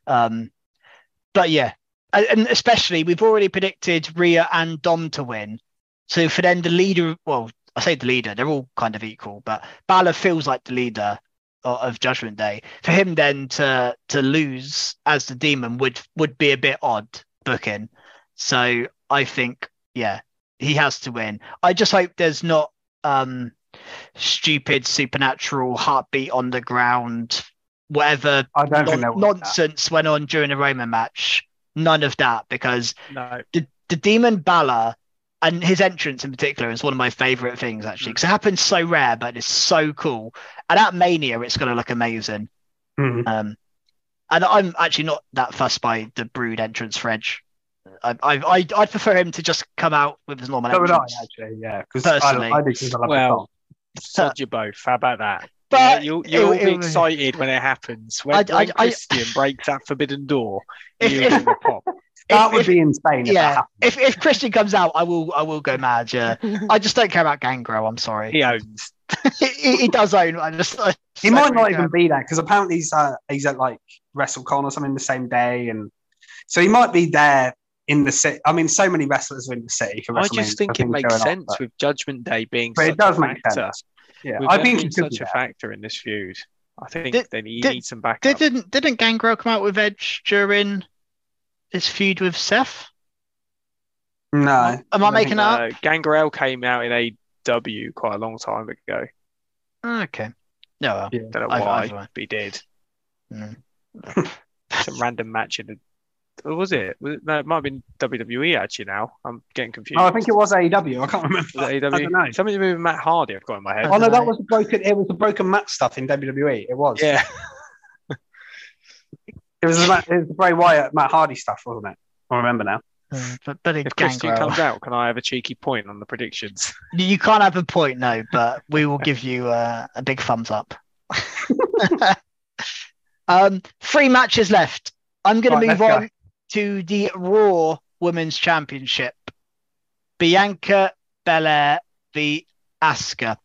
S2: Um, but yeah, and especially we've already predicted Rhea and Dom to win. So for then the leader, well, I say the leader, they're all kind of equal, but Balor feels like the leader of Judgment Day. For him then to to lose as the demon would would be a bit odd booking. So I think yeah, he has to win. I just hope there's not um stupid supernatural heartbeat on the ground, whatever
S3: I don't non- think
S2: nonsense went on during the Roman match. None of that because
S4: no.
S2: the the demon Balor and his entrance in particular is one of my favorite things actually because it happens so rare but it's so cool and at mania it's going to look amazing
S3: mm-hmm.
S2: um and i'm actually not that fussed by the brood entrance for edge I, I, I would prefer him to just come out with his normal
S3: so
S2: entrance.
S3: I, actually, yeah. Because
S2: personally,
S3: I, I, I
S4: well, sod you both. How about that?
S2: But
S4: you'll, you'll
S2: it,
S4: be
S2: it,
S4: excited when it happens. When,
S2: I-
S4: when
S2: I- I-
S4: Christian breaks that forbidden door,
S2: If-
S4: you'll
S2: if-
S4: be pop.
S3: That
S2: if-
S3: would
S2: if-
S3: be insane. If
S2: yeah if, if christian comes out i will i will go mad yeah i just don't care about gangrel i'm sorry
S4: He owns.
S2: he, he, he does own i just I
S3: He might
S2: don't
S3: not even
S2: care.
S3: be there because apparently he's uh, he's at like WrestleCon or something the same day, and so he might be there in the city. I mean, so many wrestlers are in the city for
S4: I just think it makes
S3: going on,
S4: sense
S3: but-
S4: with Judgment Day being
S3: But
S4: such
S3: it does
S4: a
S3: make
S4: factor.
S3: sense. yeah,
S4: With
S3: I
S4: them
S3: think
S4: being
S3: he could be
S4: such a
S3: there.
S4: factor in this feud. I think
S2: Did-
S4: then he
S2: did-
S4: needs some backup.
S2: didn't didn't gangrel come out with edge during his feud with seth
S3: No,
S2: am i
S3: don't
S2: making
S3: think
S2: that
S4: Uh, Gangrel came out in AEW quite a long time ago.
S2: okay no well,
S3: Yeah.
S4: Don't know
S2: I've-
S4: why,
S2: I've-
S4: but he did.
S2: mm.
S4: Some random match in the. What was it? Was it? No, it might have been WWE actually. Now I'm getting confused.
S3: No, I think it was AEW. I can't remember.
S4: Was it
S3: I
S4: AEW?
S3: don't know.
S4: Something to do with Matt Hardy. I've got in my head.
S3: Oh no, that was the broken. It was the broken match stuff in WWE. It was.
S4: Yeah.
S3: It was the, Matt- it was the Bray Wyatt, Matt Hardy stuff, wasn't it? I remember now.
S2: Mm, but but
S4: If Christian
S2: gangrel
S4: comes out, can I have a cheeky point on the predictions?
S2: You can't have a point, no, but we will give you uh, a big thumbs up. um, three matches left. I'm going
S3: Right,
S2: to move
S3: let's go.
S2: on to the Raw Women's Championship. Bianca Belair v Asuka.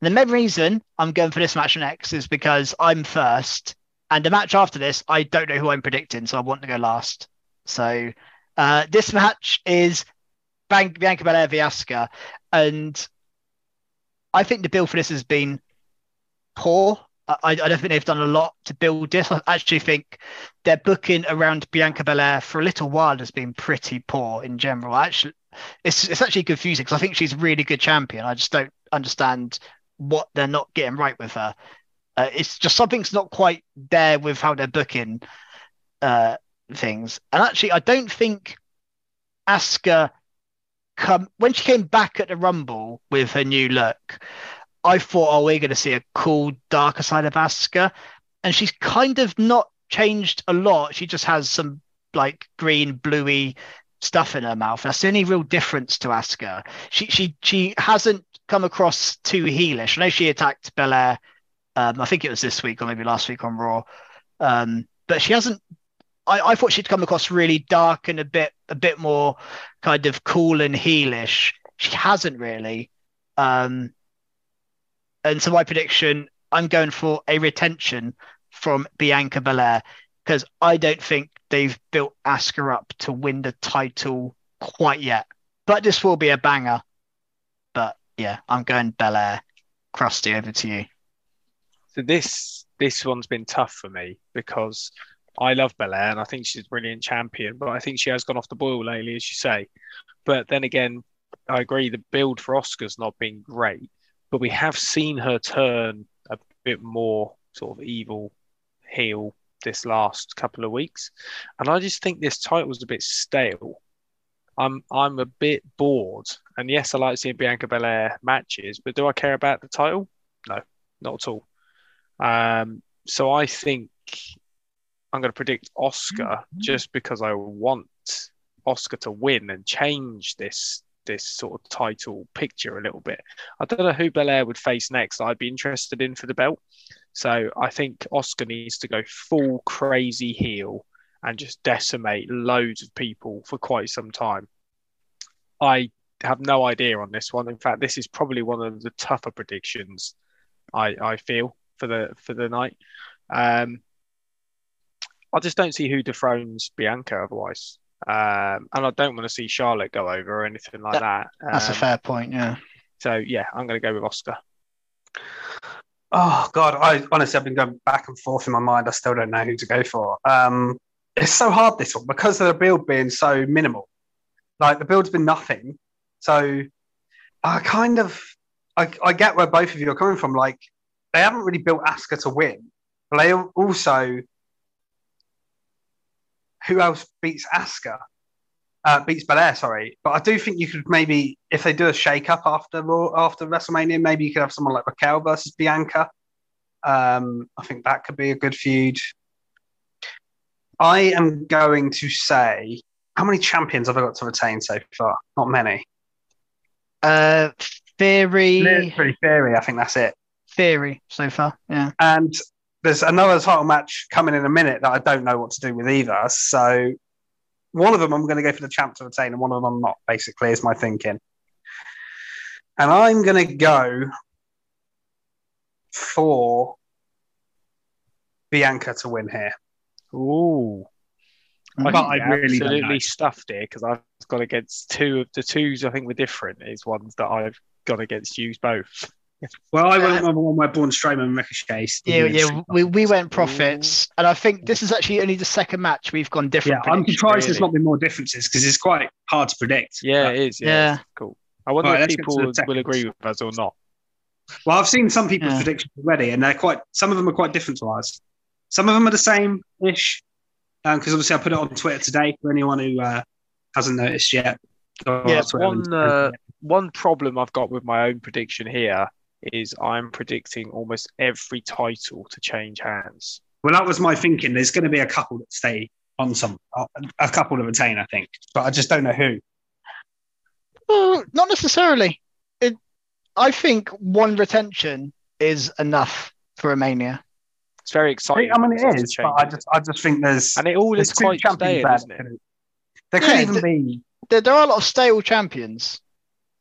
S2: The main reason I'm going for this match next is because I'm first, and the match after this, I don't know who I'm predicting, so I want to go last. So uh, this match is Bianca Belair v Asuka, and I think the build for this has been poor. I, I don't think they've done a lot to build this. I actually think their booking around Bianca Belair for a little while has been pretty poor in general. Actually, it's it's actually confusing because I think she's a really good champion. I just don't understand what they're not getting right with her. Uh, it's just something's not quite there with how they're booking uh, things. And actually, I don't think Asuka come when she came back at the Rumble with her new look. I thought, oh, we're going to see a cool, darker side of Asuka, and she's kind of not changed a lot. She just has some like green, bluey stuff in her mouth. That's the only real difference to Asuka. She she she hasn't come across too heelish. I know she attacked Belair. Um, I think it was this week or maybe last week on Raw. Um, but she hasn't. I, I thought she'd come across really dark and a bit a bit more kind of cool and heelish. She hasn't really. Um, and so my prediction, I'm going for a retention from Bianca Belair because I don't think they've built Asuka up to win the title quite yet. But this will be a banger. But yeah, I'm going Belair. Krusty, over to you.
S4: So this this one's been tough for me because I love Belair and I think she's a brilliant champion, but I think she has gone off the boil lately, as you say. But then again, I agree the build for Asuka's not been great, but we have seen her turn a bit more sort of evil heel this last couple of weeks. And I just think this title's a bit stale. I'm I'm a bit bored. And yes, I like seeing Bianca Belair matches, but do I care about the title? No, not at all. Um, so I think I'm going to predict Asuka just because I want Asuka to win and change this this sort of title picture a little bit. I don't know who Belair would face next. I'd be interested in for the belt. So I think Asuka needs to go full crazy heel and just decimate loads of people for quite some time. I have no idea on this one. In fact, this is probably one of the tougher predictions I, I feel for the for the night. Um, I just don't see who dethrones Bianca otherwise. Um, and I don't want to see Charlotte go over or anything like that.
S2: that. That's
S4: um,
S2: a fair point. Yeah.
S4: So yeah, I'm going to go with Asuka.
S3: Oh God, I honestly I've been going back and forth in my mind. I still don't know who to go for. Um, it's so hard this one because of the build being so minimal. Like the build's been nothing, so I kind of I, I get where both of you are coming from. Like they haven't really built Asuka to win, but they also who else beats Asuka? Uh, beats Belair, sorry. But I do think you could maybe, if they do a shake up after after WrestleMania, maybe you could have someone like Raquel versus Bianca. Um, I think that could be a good feud. I am going to say, how many champions have I got to retain so far? Not many.
S2: Uh, Theory.
S3: Literally Theory, I think that's it.
S2: Theory so far. Yeah.
S3: And there's another title match coming in a minute that I don't know what to do with either. So one of them I'm going to go for the champ to retain, and one of them I'm not. Basically, is my thinking. And I'm going to go for Bianca to win here.
S4: Ooh. Mm-hmm. I
S3: But
S4: think
S3: I
S4: you're
S3: really don't
S4: absolutely
S3: know.
S4: stuffed here because I've got against two of the twos I think were different is ones that I've got against you both.
S5: Well, I went with the one where Braun Strowman and Ricochet.
S2: Yeah, yeah. We, we went profits, and I think this is actually only the second match we've gone different.
S5: Yeah,
S2: different.
S5: I'm
S2: predictions,
S5: surprised there's not been more differences because it's quite hard to predict.
S4: Yeah,
S5: But-
S4: it is. Yeah,
S2: Yeah.
S4: cool. I wonder
S5: Right,
S4: if
S5: let's get to
S4: people will agree with us or not.
S5: Well, I've seen some people's
S2: Yeah.
S5: predictions already, and they're quite. Some of them are quite different to ours. Some of them are the same ish, because obviously I put it on Twitter today for anyone who uh, hasn't noticed yet. Go on
S2: Yeah,
S4: one, uh, One problem I've got with my own prediction here is I'm predicting almost every title to change hands.
S5: well, that was my thinking. There's going to be a couple that stay on some, a couple to retain, I think, but I just don't know who.
S2: Well, not necessarily. It, I think one retention is enough for Romania.
S4: It's very exciting.
S3: I mean,
S4: it's
S3: but I just, I just think there's,
S4: and it all
S3: there's
S4: is quite
S3: champions
S4: stale,
S3: there.
S4: isn't it?
S3: There could
S2: Yeah,
S3: even
S2: th-
S3: be.
S2: There, there are a lot of stale champions.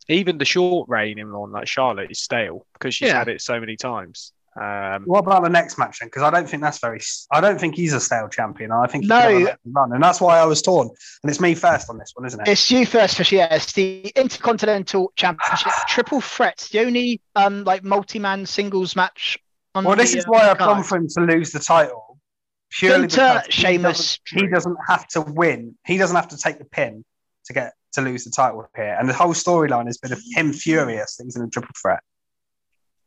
S4: Even the short reign in one like Charlotte is stale because she's
S2: Yeah.
S4: had it so many times. Um,
S3: What about the next match then? Because I don't think that's very. I don't think he's a stale champion. I think he
S2: No.
S3: could have a better run, and that's why I was torn. And it's me first on this one, isn't it?
S2: It's you first, for yeah. It's the Intercontinental Championship triple threat, the only um like multi-man singles match. On
S3: well, this
S2: the,
S3: is
S2: uh,
S3: why I've
S2: card.
S3: gone for him to lose the title. Purely
S2: Gunther,
S3: because he
S2: Sheamus,
S3: doesn't, he doesn't have to win. He doesn't have to take the pin to get to lose the title here. And the whole storyline has been of him furious that he's in a triple threat.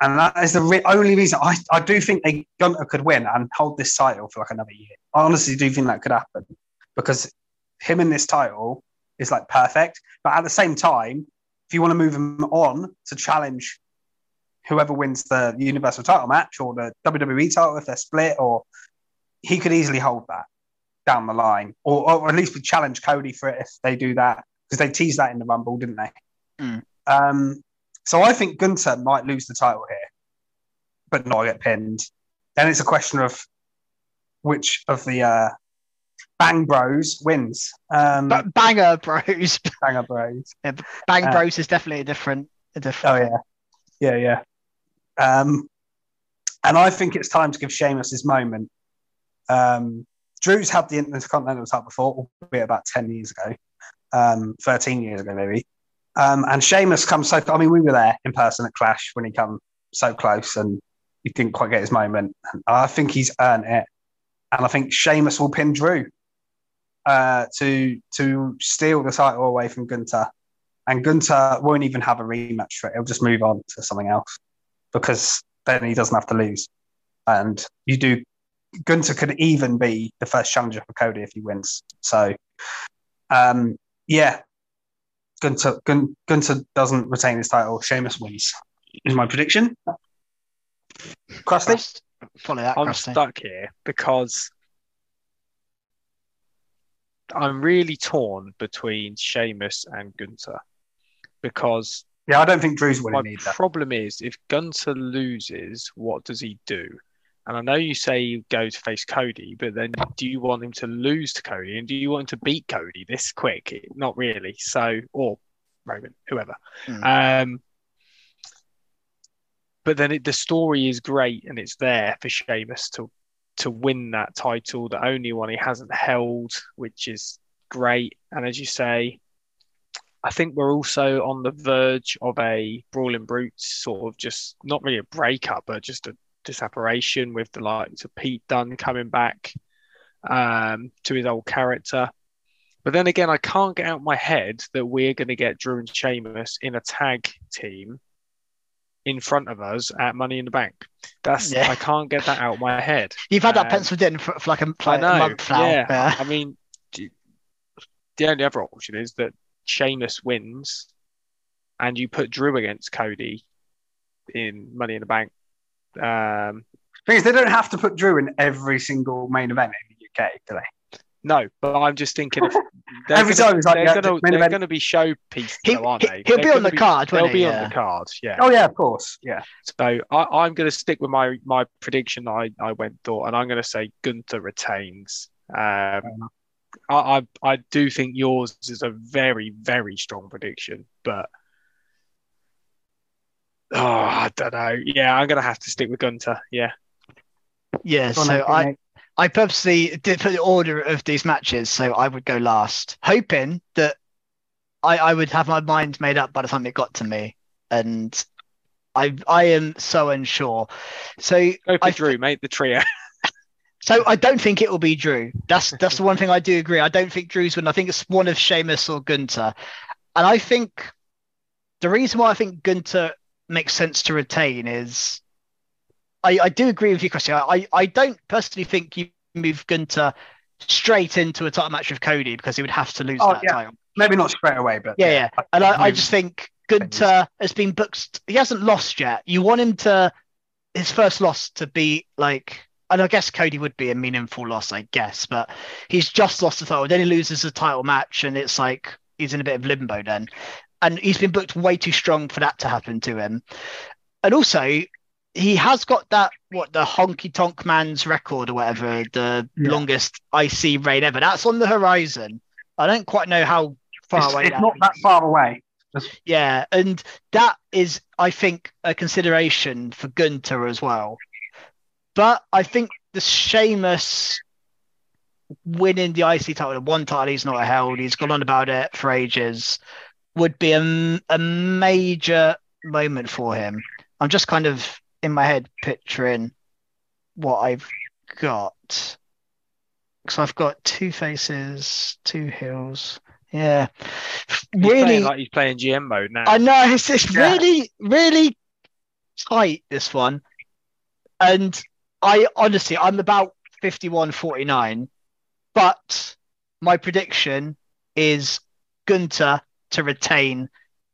S3: And that is the re- only reason I, I do think they Gunther could win and hold this title for like another year. I honestly do think that could happen because him in this title is like perfect. But at the same time, if you want to move him on to challenge whoever wins the Universal title match or the WWE title if they're split, or he could easily hold that down the line, or, or at least challenge Cody for it if they do that because they teased that in the Rumble, didn't they?
S2: Mm.
S3: Um, so I think Gunther might lose the title here, but not get pinned. Then it's a question of which of the uh, Bang Bros wins. Um,
S2: Ba- Banger Bros.
S3: Banger Bros.
S2: Yeah, Bang
S3: Uh,
S2: Bros is definitely a different, a different.
S3: Oh yeah, yeah, yeah. Um, and I think it's time to give Sheamus his moment. Um, Drew's had the Intercontinental title before, albeit about ten years ago, um, thirteen years ago maybe. Um, and Sheamus comes so. I mean, we were there in person at Clash when he come so close, and he didn't quite get his moment. I think he's earned it, and I think Sheamus will pin Drew uh, to to steal the title away from Gunther and Gunther won't even have a rematch for it. He'll just move on to something else because then he doesn't have to lose. And you do. Gunther could even be the first challenger for Cody if he wins. So, um, yeah, Gunther Gun, Gunther doesn't retain his title. Sheamus wins. Is my prediction. Krusty.
S2: Let's follow that.
S4: I'm
S2: Krusty.
S4: stuck here because I'm really torn between Sheamus and Gunther because
S3: Yeah, I don't think Drew's
S4: my
S3: winning either.
S4: problem is if Gunther loses, what does he do? And I know you say you go to face Cody, but then do you want him to lose to Cody, and do you want him to beat Cody this quick? Not really. So, or Roman, whoever.
S2: Mm.
S4: Um, but then it, the story is great, and it's there for Sheamus to to win that title, the only one he hasn't held, which is great. And as you say, I think we're also on the verge of a Brawling Brutes sort of just not really a breakup, but just a disapparation with the likes of Pete Dunne coming back um, to his old character. But then again, I can't get out my head that we're going to get Drew and Sheamus in a tag team in front of us at Money in the Bank. That's
S2: Yeah.
S4: I can't get that out of my head.
S2: You've had that
S4: Um,
S2: penciled in for, for like, a, for like
S4: know.
S2: a month now.
S4: Yeah.
S2: Yeah.
S4: I mean, the only other option is that Sheamus wins, and you put Drew against Cody in Money in the Bank. Um,
S3: Because they don't have to put Drew in every single main event in the UK, do they?
S4: no, but I'm just thinking of they're
S3: Every
S4: gonna,
S3: time it's like,
S4: they're
S3: yeah,
S4: gonna,
S3: main
S4: they're
S3: event.
S4: gonna be showpiece,
S2: He,
S4: though, aren't
S2: he,
S4: they?
S2: will
S4: They're
S2: be on
S4: gonna
S2: the card,
S4: They'll
S2: won't
S4: be
S2: he?
S4: on
S2: Yeah.
S4: the card, yeah.
S3: Oh yeah, of course. Yeah.
S4: So I, I'm going to stick with my my prediction I, I went thought, and I'm going to say Gunther retains. Um, I, I I do think yours is a very very strong prediction, but oh I don't know. Yeah, I'm going to have to stick with Gunther. Yeah,
S2: Yeah,
S3: Go
S2: so
S3: then,
S2: I, I purposely did put the order of these matches, so I would go last, hoping that I, I would have my mind made up by the time it got to me, and I I am so unsure. So
S4: go for
S2: I-
S4: Drew, mate. The trio.
S2: so I don't think it will be Drew. That's that's the one thing I do agree. I don't think Drew's win. I think it's one of Sheamus or Gunther, and I think the reason why I think Gunther makes sense to retain is I, I do agree with you, Christian. I, I don't personally think you move Gunther straight into a title match with Cody because he would have to lose
S3: Oh,
S2: that
S3: yeah.
S2: title.
S3: Maybe not straight away, but
S2: Yeah, yeah. And I, I just think Gunther has been booked. He hasn't lost yet. You want him to his first loss to be like, and I guess Cody would be a meaningful loss, I guess, but he's just lost the title. Then he loses a title match, and it's like he's in a bit of limbo then. And he's been booked way too strong for that to happen to him. And also, he has got that what the honky tonk man's record or whatever, the
S3: Yeah.
S2: longest IC reign ever. That's on the horizon. I don't quite know how far
S3: it's,
S2: away
S3: it's
S2: that
S3: not
S2: is.
S3: that far away.
S2: Yeah, and that is, I think, a consideration for Gunther as well. But I think the Sheamus winning the IC title, the one title he's not held, he's gone on about it for ages, would be a, a major moment for him. I'm just kind of in my head picturing what I've got. So I've got two faces, two heels. Yeah.
S4: He's
S2: really
S4: like he's playing GM mode now.
S2: I know it's, it's
S3: Yeah.
S2: really, really tight this one. And I honestly, I'm about 51 49, but my prediction is Gunther to retain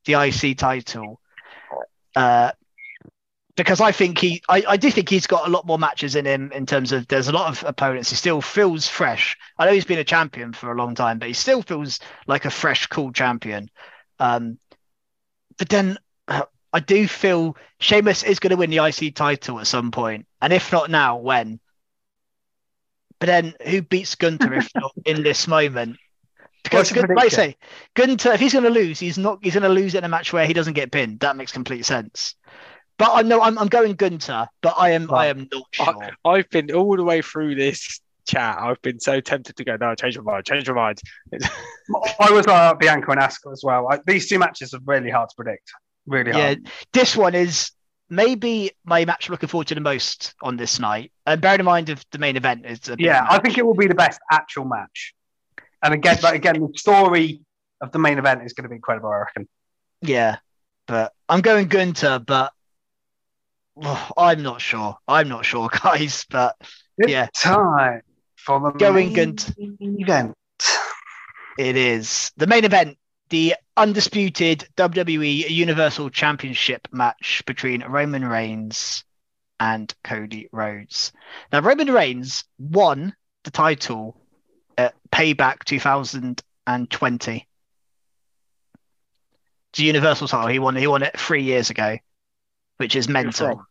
S2: the IC title. Uh, because I think he, I, I do think he's got a lot more matches in him in terms of there's a lot of opponents. He still feels fresh. I know he's been a champion for a long time, but he still feels like a fresh, cool champion. Um, but then uh, I do feel Sheamus is going to win the IC title at some point, and if not now, when? But then who beats Gunther if not in this moment? Because,
S3: What's your
S2: Gun- like I say, Gunther, if he's going to lose, he's not. He's going to lose in a match where he doesn't get pinned. That makes complete sense. But I know I'm, I'm going Gunther, but I am I am not sure.
S4: I've been all the way through this chat. I've been so tempted to go, no, change my mind, change my mind.
S3: I was uh, Bianca and Asuka as well. I, these two matches are really hard to predict. Really hard.
S2: Yeah, this one is maybe my match I'm looking forward to the most on this night. And bearing in mind if the main event is a big
S3: Yeah, I think it will be the best actual match. And again, but again, the story of the main event is going to be incredible. I reckon.
S2: Yeah, but I'm going Gunther, but oh, I'm not sure. I'm not sure, guys. But
S3: It's
S2: Yeah.
S3: time for the
S2: Going
S3: main
S2: Gunther.
S3: event.
S2: it is the main event, the undisputed WWE Universal Championship match between Roman Reigns and Cody Rhodes. Now, Roman Reigns won the title at Payback 2020. The Universal title, he won. He won it three years ago, which is mental.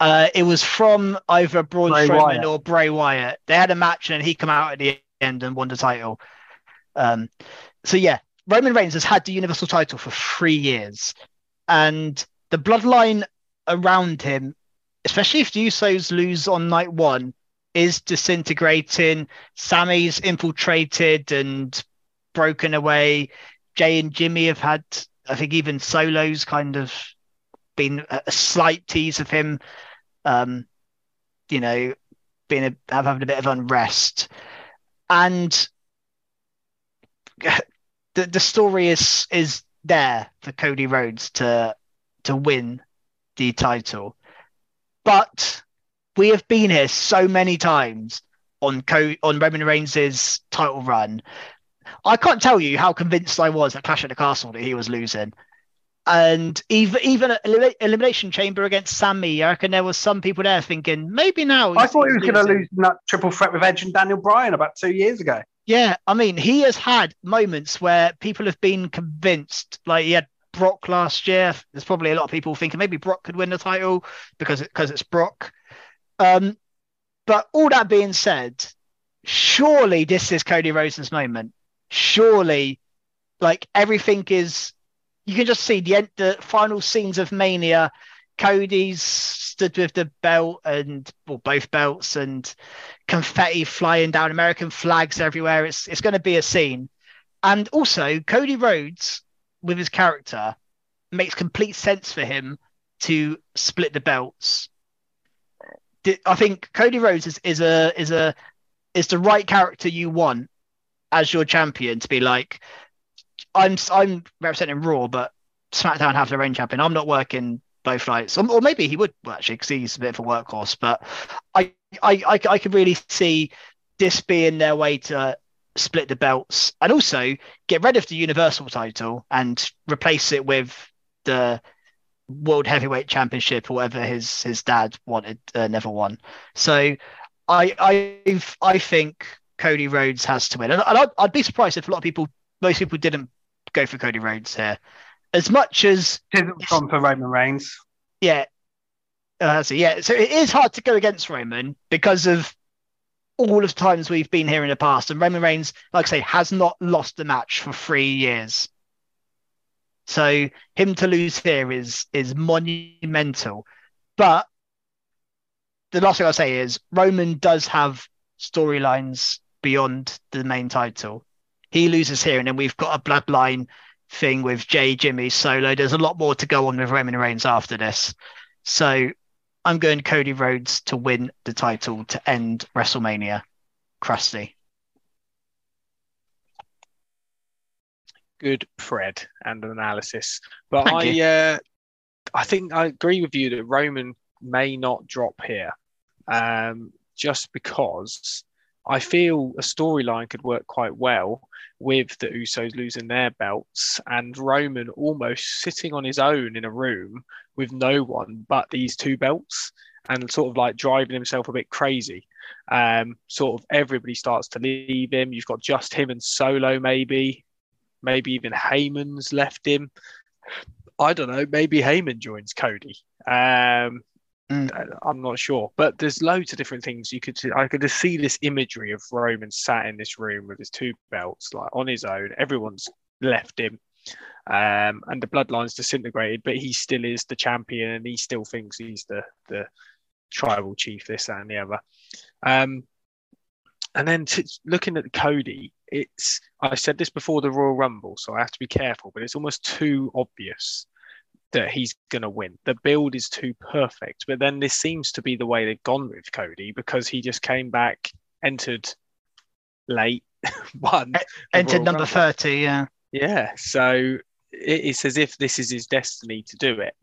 S2: Uh, it was from either Braun
S3: Bray
S2: Strowman
S3: Wyatt.
S2: or Bray Wyatt. They had a match and he come out at the end and won the title. Um, so yeah, Roman Reigns has had the Universal title for three years, and the bloodline around him, especially if the Usos lose on night one, is disintegrating. Sami's infiltrated and broken away. Jay and Jimmy have had, I think, even solos kind of been a, slight tease of him, um, you know, being a, having a bit of unrest, and the the story is is there for Cody Rhodes to to win the title, but we have been here so many times on Co- on Roman Reigns' title run. I can't tell you how convinced I was at Clash at the Castle that he was losing. And even even at Elim- Elimination Chamber against Sami, I reckon there was some people there thinking maybe now.
S3: I thought he was going to lose in that triple threat with Edge and Daniel Bryan about two years ago.
S2: Yeah, I mean, he has had moments where people have been convinced. Like he had Brock last year. There's probably a lot of people thinking maybe Brock could win the title because because it's Brock. Um, but all that being said, surely this is Cody Rhodes' moment. Surely, like everything is. You can just see the end, the final scenes of Mania. Cody's stood with the belt and well, both belts and confetti flying down, American flags everywhere. It's it's going to be a scene, and also Cody Rhodes with his character makes complete sense for him to split the belts. I think Cody Rhodes is, is a is a is the right character you want as your champion to be like. I'm I'm representing Raw, but SmackDown have their own champion. I'm not working both nights, or, maybe he would actually because he's a bit of a workhorse. But I I I, I could really see this being their way to split the belts and also get rid of the Universal title and replace it with the World Heavyweight Championship or whatever his his dad wanted, uh, never won. So I I I think Cody Rhodes has to win, and, I'd, I'd be surprised if a lot of people, most people didn't go for Cody Rhodes here. As much as
S3: gone for Roman Reigns.
S2: yeah, uh, so yeah, so it is hard to go against Roman because of all of the times we've been here in the past, and Roman Reigns, like I say, has not lost a match for three years. So him to lose here is is monumental. But the last thing I'll say is Roman does have storylines beyond the main title. He loses here, and then we've got a bloodline thing with Jay, Jimmy, Solo. There's a lot more to go on with Roman Reigns after this. So I'm going Cody Rhodes to win the title to end WrestleMania. Krusty.
S4: Good Fred and analysis. But
S2: Thank
S4: I uh, I think I agree with you that Roman may not drop here. Um, just because I feel a storyline could work quite well with the Usos losing their belts and Roman almost sitting on his own in a room with no one but these two belts and sort of like driving himself a bit crazy. Um, sort of everybody starts to leave him. You've got just him and Solo, maybe. Maybe even Heyman's left him. I don't know. Maybe Heyman joins Cody. Um,
S2: Mm.
S4: I'm not sure, but there's loads of different things you could. I could just see this imagery of Roman sat in this room with his two belts, like on his own. Everyone's left him, um, and the bloodline's disintegrated, but he still is the champion, and he still thinks he's the the tribal chief, this that, and the other. Um, and then t- looking at Cody, it's I said this before the Royal Rumble, so I have to be careful, but it's almost too obvious that he's going to win. The build is too perfect. But then this seems to be the way they've gone with Cody because he just came back, entered late, won.
S2: Entered
S4: Royal
S2: number
S4: Rumble.
S2: 30, yeah.
S4: Yeah. So it's as if this is his destiny to do it.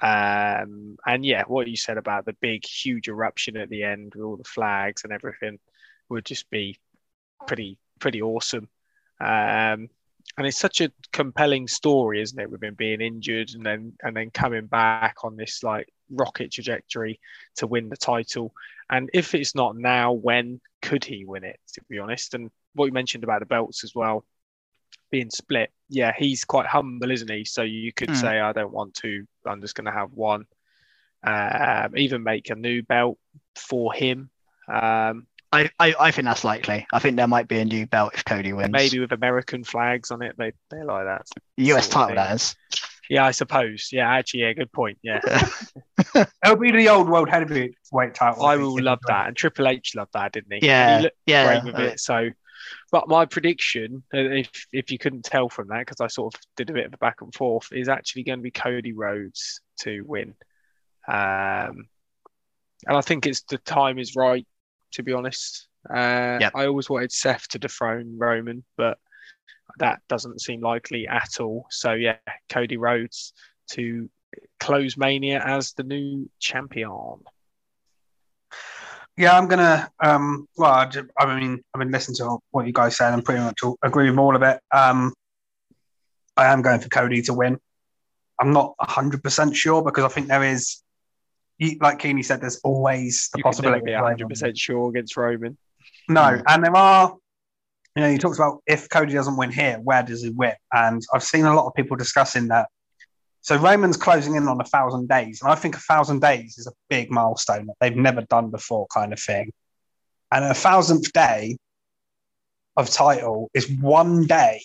S4: Um, and yeah, what you said about the big, huge eruption at the end with all the flags and everything would just be pretty, pretty awesome. Um, and it's such a compelling story, isn't it? With him being injured and then and then coming back on this like rocket trajectory to win the title. And if it's not now, when could he win it? To be honest, and what you mentioned about the belts as well being split. Yeah, he's quite humble, isn't he? So you could
S2: Hmm.
S4: say, I don't want to. I'm just going to have one. Um, even make a new belt for him. Um,
S2: I, I, I think that's likely. I think there might be a new belt if Cody wins.
S4: maybe with American flags on it. They they like that.
S2: US
S4: sort
S2: title, that is.
S4: Yeah, I suppose. Yeah, actually, yeah, good point. Yeah,
S3: It'll be the old world heavyweight title.
S4: I will love that. And Triple H loved that, didn't he?
S2: Yeah,
S4: he
S2: yeah.
S4: great with it. So, but my prediction, uh, if if you couldn't tell from that, because I sort of did a bit of a back and forth, is actually going to be Cody Rhodes to win. Um, and I think it's the time is right, to be honest. Uh,
S2: Yep.
S4: I always wanted Seth to dethrone Roman, but that doesn't seem likely at all. So yeah, Cody Rhodes to close Mania as the new champion.
S3: Yeah, I'm gonna. Um, well, I, ju- I mean, I've been listening to what you guys said and pretty much all, agree with all of it. Um, I am going for Cody to win. I'm not 100 percent sure because I think there is, you- like Keeney said, there's always the
S4: You can never
S3: possibility.
S4: be 100 percent sure against Roman.
S3: No, hmm. and there are. You know, you talked about if Cody doesn't win here, where does he win? And I've seen a lot of people discussing that. So Roman's closing in on a thousand days, and I think a thousand days is a big milestone that they've never done before, kind of thing. And a thousandth day of title is one day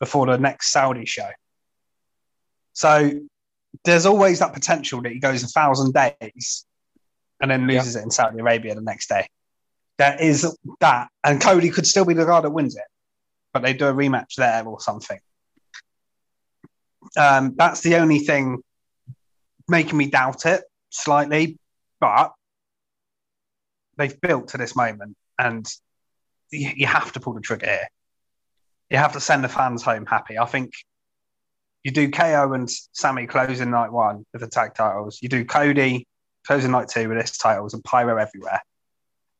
S3: before the next Saudi show. So there's always that potential that he goes a thousand days and then loses it in Saudi Arabia the next day. There is that, and Cody could still be the guy that wins it, but they do a rematch there or something. Um, that's the only thing making me doubt it slightly, but they've built to this moment, and you, you have to pull the trigger here. You have to send the fans home happy. I think you do KO and Sami closing night one with the tag titles. You do Cody closing night two with his titles and Pyro everywhere,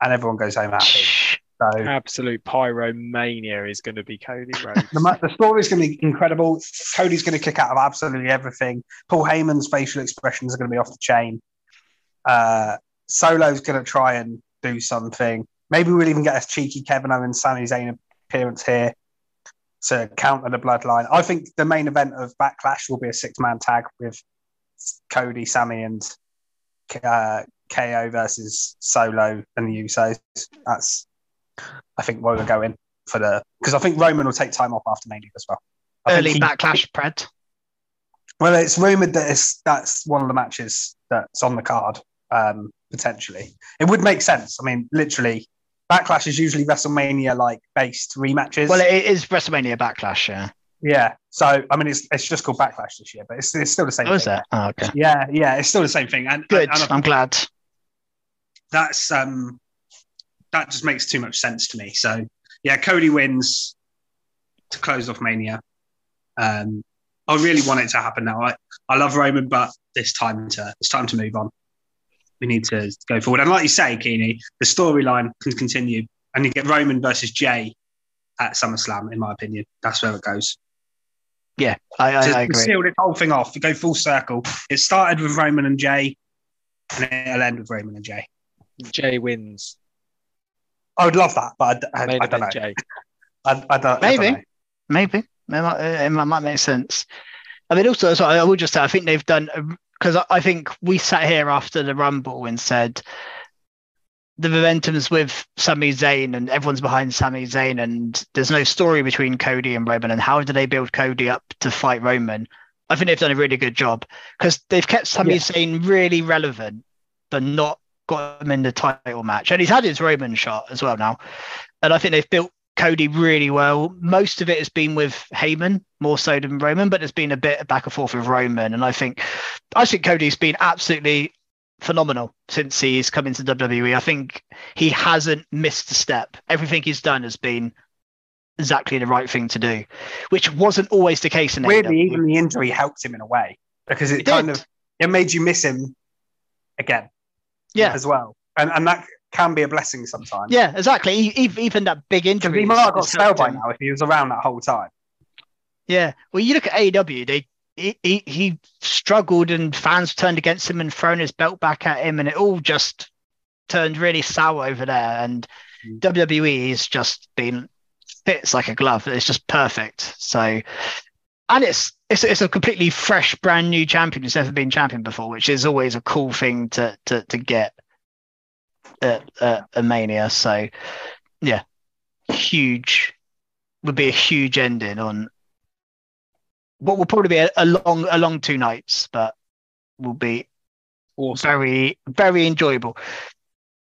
S3: and everyone goes home happy. So
S4: Absolute pyromania is going to be Cody Rhodes.
S3: the, the story's going to be incredible. Cody's going to kick out of absolutely everything. Paul Heyman's facial expressions are going to be off the chain. Uh, Solo's going to try and do something. Maybe we'll even get a cheeky Kevin Owens, Sami Zayn appearance here to counter the bloodline. I think the main event of Backlash will be a six man tag with Cody, Sami, and uh, KO versus Solo and the Usos. That's, I think, where we're going for the because I think Roman will take time off after Mania as well. I
S2: Early
S3: he-
S2: backlash, Pred.
S3: Well, it's rumored that it's, that's one of the matches that's on the card um, potentially. It would make sense. I mean, literally, Backlash is usually WrestleMania like based rematches.
S2: Well, it is WrestleMania backlash, yeah.
S3: yeah. So I mean, it's it's just called Backlash this year, but it's, it's still the same.
S2: Oh, is
S3: thing.
S2: that? Oh, okay.
S3: Yeah, yeah, it's still the same thing. And,
S2: Good.
S3: and
S2: I'm glad.
S3: that's um that just makes too much sense to me. So yeah, Cody wins to close off Mania. Um, I really want it to happen now. I, I love Roman, but it's time to it's time to move on. We need to go forward. And like you say, Keeney, the storyline can continue, and you get Roman versus Jey at SummerSlam. In my opinion, that's where it goes.
S2: Yeah, I, I,
S3: to
S2: I agree.
S3: seal this whole thing off, go full circle. It started with Roman and Jey, and it'll end with Roman and Jey.
S4: Jey wins.
S3: I would love that, but I, I, I don't know.
S4: event Jey.
S3: I, I don't, I
S2: Maybe.
S3: don't know.
S2: Maybe it might, it might might make sense. I mean, also, so I will just say, I think they've done because I, think we sat here after the Rumble and said the momentum's with Sami Zayn and everyone's behind Sami Zayn, and there's no story between Cody and Roman. And how do they build Cody up to fight Roman? I think they've done a really good job because they've kept Sami
S3: Yeah.
S2: Zayn really relevant, but not got him in the title match. And he's had his Roman shot as well now. And I think they've built Cody really well. Most of it has been with Heyman more so than Roman, but there's been a bit of back and forth with Roman. And I think I think Cody's been absolutely phenomenal since he's come into WWE. I think he hasn't missed a step. Everything he's done has been exactly the right thing to do, which wasn't always the case in
S3: Weirdly, even the injury helped him in a way because it
S2: It
S3: kind
S2: did.
S3: of it made you miss him again
S2: yeah.
S3: as well, and and that can be a blessing sometimes.
S2: Yeah, exactly. Even that big injury.
S3: he might have got spelled by now if he was around that whole time.
S2: Yeah. Well, you look at AEW, they he, he, he struggled and fans turned against him and thrown his belt back at him, and it all just turned really sour over there. And
S3: Mm.
S2: WWE has just been fits like a glove. It's just perfect. So and it's it's it's a completely fresh, brand new champion who's never been champion before, which is always a cool thing to to to get at, at a mania. So yeah, huge would be a huge ending on what will probably be a, a long a long two nights, but will be
S5: Awesome.
S2: very very enjoyable.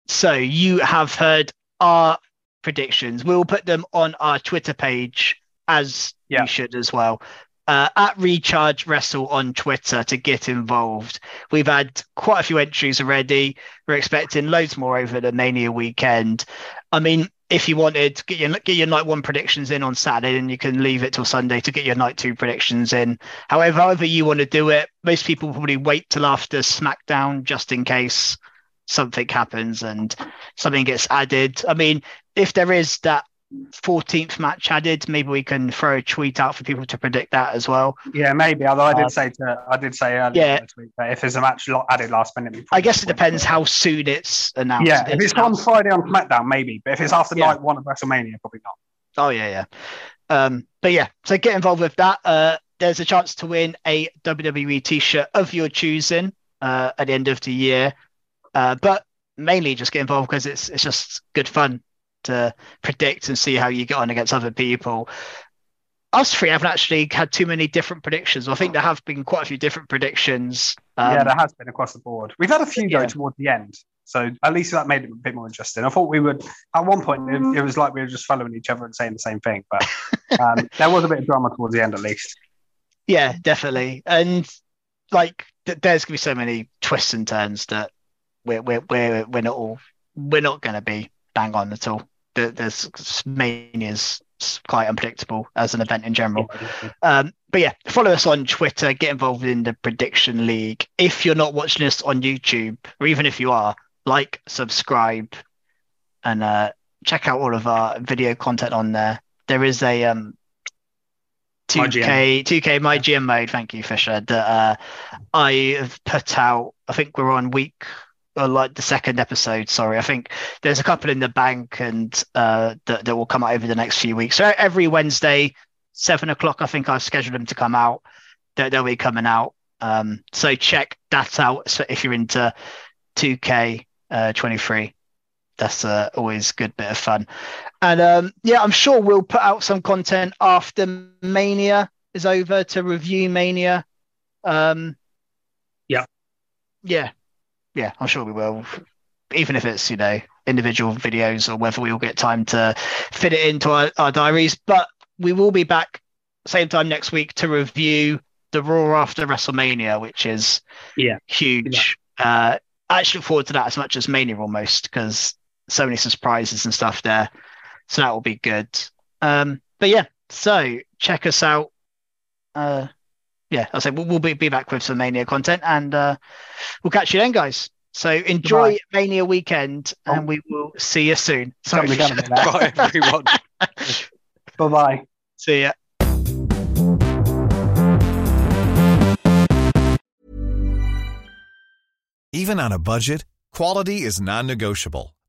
S2: So you have heard our predictions. We'll put them on our Twitter page as
S3: Yeah.
S2: you should as well. Uh, at Recharge Wrestle on Twitter to get involved. We've had quite a few entries already. We're expecting loads more over the Mania weekend. I mean, if you wanted, get your get your night one predictions in on Saturday, and you can leave it till Sunday to get your night two predictions in. However, however you want to do it, most people probably wait till after SmackDown just in case something happens and something gets added. I mean, if there is that 14th match added, maybe we can throw a tweet out for people to predict that as well.
S3: Yeah, maybe. Although I did
S2: Uh,
S3: say to, I did say earlier
S2: Yeah.
S3: tweet if there's a match added last minute,
S2: I guess it depends
S3: it.
S2: how soon it's announced.
S3: Yeah, if it's on Friday on SmackDown, maybe. But if it's after
S2: Yeah.
S3: night one of WrestleMania, probably not.
S2: Oh yeah, yeah. Um, but yeah, so get involved with that. Uh, there's a chance to win a WWE T-shirt of your choosing uh, at the end of the year. Uh, but mainly just get involved because it's it's just good fun to predict and see how you get on against other people. Us three haven't actually had too many different predictions. I think there have been quite a few different predictions. Um,
S3: yeah, there has been across the board. We've had a few
S2: Yeah.
S3: go towards the end. So at least that made it a bit more interesting. I thought we would, at one point, it, it was like we were just following each other and saying the same thing. But um, there was a bit of drama towards the end, at least.
S2: Yeah, definitely. And like, th- there's gonna be so many twists and turns that we're we're we're we're not all we're not gonna be bang on at all. There- There's mania's quite unpredictable as an event in general. Um, but yeah, follow us on Twitter. Get involved in the prediction league. If you're not watching us on YouTube, or even if you are, like, subscribe, and uh, check out all of our video content on there. There is a um, 2K 2K my GM mode. Thank you, Fisher. That uh, I have put out. I think we're on week. Or like the second episode, sorry. I think there's a couple in the bank and uh, that, that will come out over the next few weeks. So every Wednesday, seven o'clock. I think I've scheduled them to come out. They'll, they'll be coming out. Um, so check that out so if you're into 2K uh, 23. That's uh, always a good bit of fun. And um, yeah, I'm sure we'll put out some content after Mania is over to review Mania. Um,
S5: Yeah.
S2: Yeah. Yeah, I'm sure we will. Even if it's, you know, individual videos or whether we'll get time to fit it into our, our diaries. But we will be back same time next week to review the Raw after WrestleMania, which is
S5: Yeah.
S2: huge. Uh, I actually look forward to that as much as Mania almost because so many surprises and stuff there. So that will be good. Um, but yeah, so check us out. Uh, yeah, I'll say we'll, we'll be, be back with some Mania content and uh, we'll catch you then, guys. So enjoy
S3: Goodbye.
S2: Mania weekend and
S3: Oh.
S2: we will see you soon. Sorry,
S3: Jumped the gun a bit there.
S4: Bye, everyone.
S3: Bye bye.
S2: see ya.
S7: Even on a budget, quality is non-negotiable.